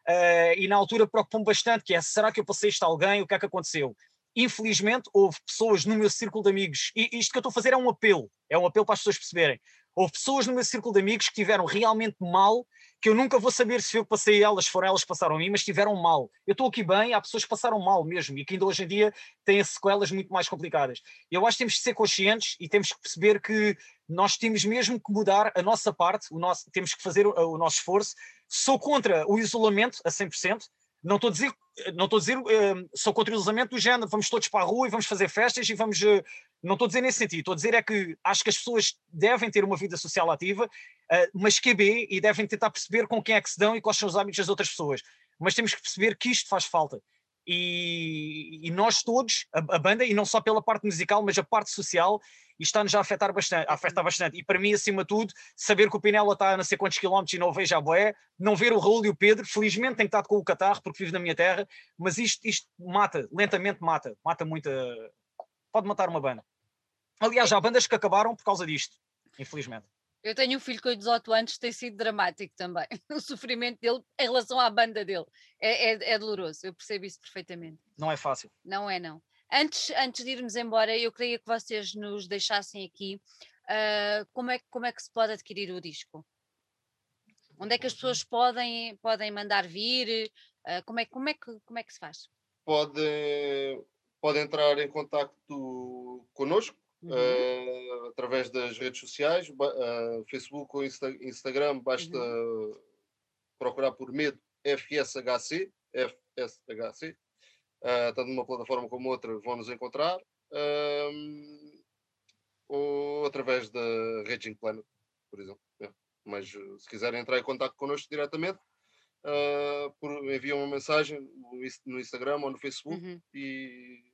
Speaker 3: Uh, e na altura preocupou-me bastante, que é, será que eu passei isto a alguém? O que é que aconteceu? Infelizmente, houve pessoas no meu círculo de amigos, e isto que eu estou a fazer é um apelo, é um apelo para as pessoas perceberem. Houve pessoas no meu círculo de amigos que tiveram realmente mal, que eu nunca vou saber se eu passei elas, foram elas que passaram a mim, mas tiveram mal. Eu estou aqui bem, há pessoas que passaram mal mesmo e que ainda hoje em dia têm sequelas muito mais complicadas. Eu acho que temos que ser conscientes e temos que perceber que nós temos mesmo que mudar a nossa parte, o nosso, temos que fazer o, o nosso esforço Sou contra o isolamento a 100%. Não estou a dizer, não estou a dizer, uh, sou contra o isolamento do género, vamos todos para a rua e vamos fazer festas e vamos. Uh, não estou a dizer nesse sentido, estou a dizer é que acho que as pessoas devem ter uma vida social ativa, uh, mas QB, e devem tentar perceber com quem é que se dão e quais são os hábitos das outras pessoas. Mas temos que perceber que isto faz falta. E, e nós todos, a, a, banda, e não só pela parte musical, mas a parte social, está-nos a afetar bastante, a afetar bastante. E para mim, acima de tudo, saber que o Pinela está a não sei quantos quilómetros e não o vejo a boé, não ver o Raul e o Pedro, felizmente tenho estado com o catarro porque vivo na minha terra, mas isto, isto mata, lentamente mata, mata muita. Pode matar uma banda. Aliás, há bandas que acabaram por causa disto, infelizmente.
Speaker 1: Eu tenho um filho com 18 anos que tem sido dramático também. O sofrimento dele em relação à banda dele é, é, é doloroso, eu percebo isso perfeitamente.
Speaker 3: Não é fácil.
Speaker 1: Não é, não. Antes, antes de irmos embora, eu queria que vocês nos deixassem aqui uh, como, é, como é que se pode adquirir o disco? Onde é que as pessoas podem, podem mandar vir? Uh, como, é, como, é que, como é que se faz?
Speaker 2: Pode, pode entrar em contato connosco uhum. uh, através das redes sociais, Facebook ou Insta Instagram, basta uhum. procurar por Medo FSHC, FSHC, uh, tanto numa plataforma como outra, vão nos encontrar, uh, ou através da Raging Planet, por exemplo. É. Mas se quiserem entrar em contato connosco diretamente, uh, enviam uma mensagem no Instagram ou no Facebook uhum. e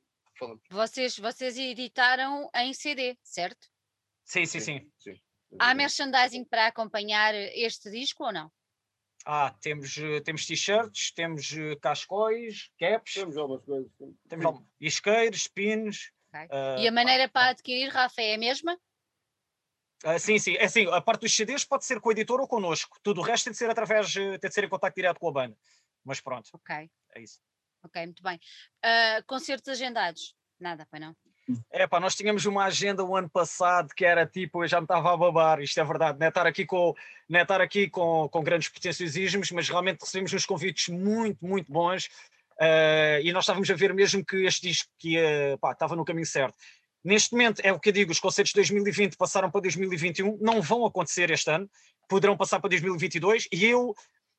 Speaker 1: Vocês, vocês editaram em CD, certo?
Speaker 3: Sim, sim, sim. sim. sim.
Speaker 1: Há merchandising para acompanhar este disco ou não?
Speaker 3: Ah, temos, eh, temos t-shirts, temos eh, cascóis, caps.
Speaker 2: Temos algumas coisas.
Speaker 3: Temos algumas, isqueiros, pins.
Speaker 1: Okay. Uh, e a maneira para adquirir, Rafa, é a mesma?
Speaker 3: Uh, sim, sim. É assim, a parte dos CDs pode ser com o editor ou connosco. Tudo o resto tem de ser através, tem de ser em contato direto com a banda. Mas pronto.
Speaker 1: Ok.
Speaker 3: É isso.
Speaker 1: Ok, muito bem. Uh, concertos agendados? Nada, pai não?
Speaker 3: É pá, nós tínhamos uma agenda o ano passado que era tipo, eu já me estava a babar, isto é verdade, não é estar aqui com, não é estar aqui com, com grandes pretenciosismos, mas realmente recebemos uns convites muito, muito bons uh, e nós estávamos a ver mesmo que este disco que ia, pá, estava no caminho certo. Neste momento, é o que eu digo, os concertos de 2020 passaram para 2021, não vão acontecer este ano, poderão passar para 2022 e eu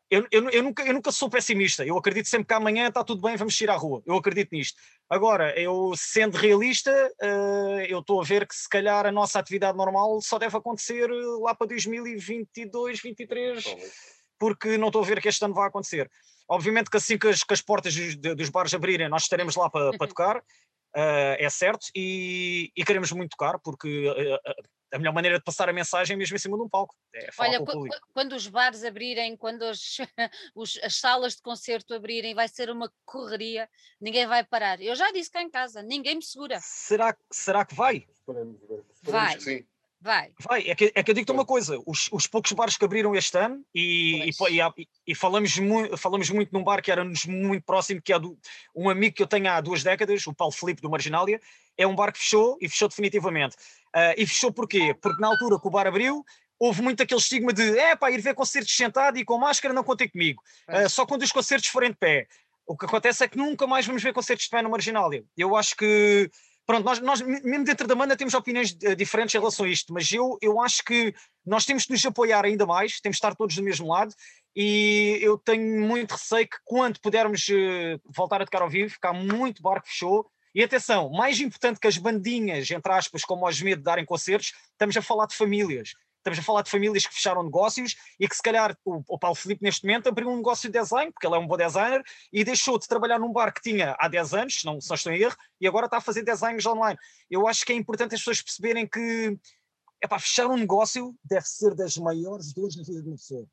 Speaker 3: eu, eu, eu, nunca, eu nunca sou pessimista. Eu acredito sempre que amanhã está tudo bem, vamos ir à rua. Eu acredito nisto. Agora, eu sendo realista, uh, eu estou a ver que se calhar a nossa atividade normal só deve acontecer lá para 2022, 2023, porque não estou a ver que este ano vai acontecer. Obviamente que assim que as, que as portas dos, dos bares abrirem, nós estaremos lá para, para tocar. Uh, é certo, e, e, queremos muito tocar, porque uh, a melhor maneira de passar a mensagem é mesmo em cima de um palco. É
Speaker 1: Olha, quando os bares abrirem, quando os, os, as salas de concerto abrirem, vai ser uma correria, ninguém vai parar. Eu já disse cá em casa, ninguém me segura.
Speaker 3: Será, será que vai?
Speaker 1: Esperemos ver. Esperemos vai. sim. Vai.
Speaker 3: Vai, é que, é que eu digo-te uma coisa: os, os poucos bares que abriram este ano, e, e, e, e, falamos, muito, falamos muito num bar que era-nos muito próximo, que é do, um amigo que eu tenho há duas décadas, o Paulo Felipe do Marginália, é um bar que fechou e fechou definitivamente. Uh, e fechou porquê? Porque na altura que o bar abriu, houve muito aquele estigma de é pá, ir ver concertos sentado e com máscara não contem comigo. Uh, só quando os concertos forem de pé. O que acontece é que nunca mais vamos ver concertos de pé no Marginália. Eu acho que pronto, nós, nós mesmo dentro da banda temos opiniões uh, diferentes em relação a isto, mas eu, eu acho que nós temos de nos apoiar ainda mais, temos de estar todos do mesmo lado e eu tenho muito receio que quando pudermos uh, voltar a tocar ao vivo, ficar muito barco fechou, e atenção, mais importante que as bandinhas, entre aspas, como os medo de darem concertos, estamos a falar de famílias. Estamos a falar de famílias que fecharam negócios e que se calhar o, o Paulo Filipe neste momento abriu um negócio de design, porque ele é um bom designer, e deixou de trabalhar num bar que tinha há 10 anos, não, se não estou em erro, e agora está a fazer designs online. Eu acho que é importante as pessoas perceberem que epá, fechar um negócio deve ser das maiores dores na vida de uma pessoa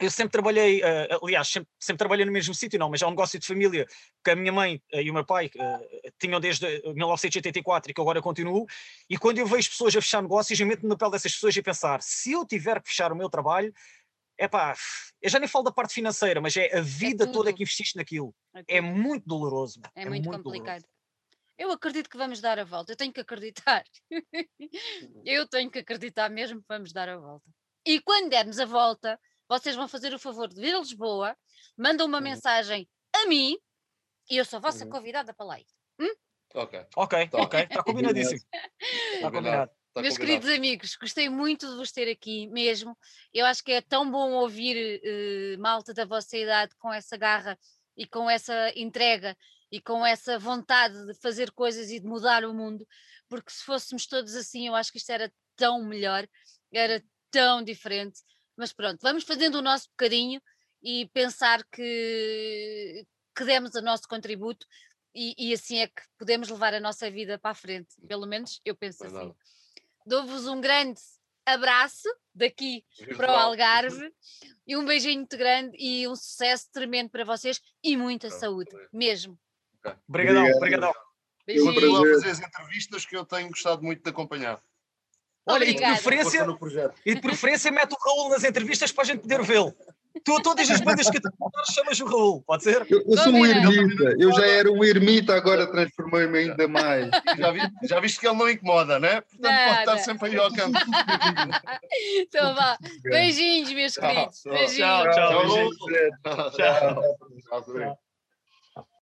Speaker 3: eu sempre trabalhei, uh, aliás, sempre, sempre, trabalhei no mesmo sítio, não, mas é um negócio de família que a minha mãe uh, e o meu pai uh, tinham desde 1984 e que agora continuo. E quando eu vejo pessoas a fechar negócios, eu meto-me no pele dessas pessoas e pensar: se eu tiver que fechar o meu trabalho, é pá, eu já nem falo da parte financeira, mas é a é vida é toda que investiste naquilo. É, é muito doloroso.
Speaker 1: É, é muito, muito, complicado. Doloroso. Eu acredito que vamos dar a volta, eu tenho que acreditar. eu tenho que acreditar mesmo que vamos dar a volta. E quando dermos a volta, vocês vão fazer o favor de vir a Lisboa, mandam uma uhum. mensagem a mim e eu sou a vossa uhum. convidada para lá ir. Hum?
Speaker 3: Ok. Ok, tá. ok, está combinadíssimo. Está combinado.
Speaker 1: Tá Meus queridos amigos, gostei muito de vos ter aqui mesmo. Eu acho que é tão bom ouvir uh, malta da vossa idade com essa garra e com essa entrega e com essa vontade de fazer coisas e de mudar o mundo, porque se fôssemos todos assim, eu acho que isto era tão melhor, era tão diferente. Mas pronto, vamos fazendo o nosso bocadinho e pensar que, que demos o nosso contributo e, e, assim é que podemos levar a nossa vida para a frente. Pelo menos eu penso assim. Dou-vos um grande abraço daqui para o Algarve e um beijinho muito grande e um sucesso tremendo para vocês e muita saúde, mesmo.
Speaker 3: Obrigadão, obrigadão.
Speaker 2: Beijinho. Fazer as entrevistas que eu tenho gostado muito de acompanhar.
Speaker 3: Olha, e de, preferência, e de preferência mete o Raul nas entrevistas para a gente poder vê-lo. Tu, todas as bandas que tu chamas o Raul, pode ser?
Speaker 4: Eu, eu sou um ermita, eu já era um ermita, agora transformei-me ainda mais.
Speaker 2: Já, vi, já viste que ele não incomoda, né? Portanto, Nada. pode estar sempre aí ao campo.
Speaker 1: então vá. Beijinhos, meus queridos. Beijinhos.
Speaker 3: Tchau, tchau. tchau. tchau. tchau. tchau.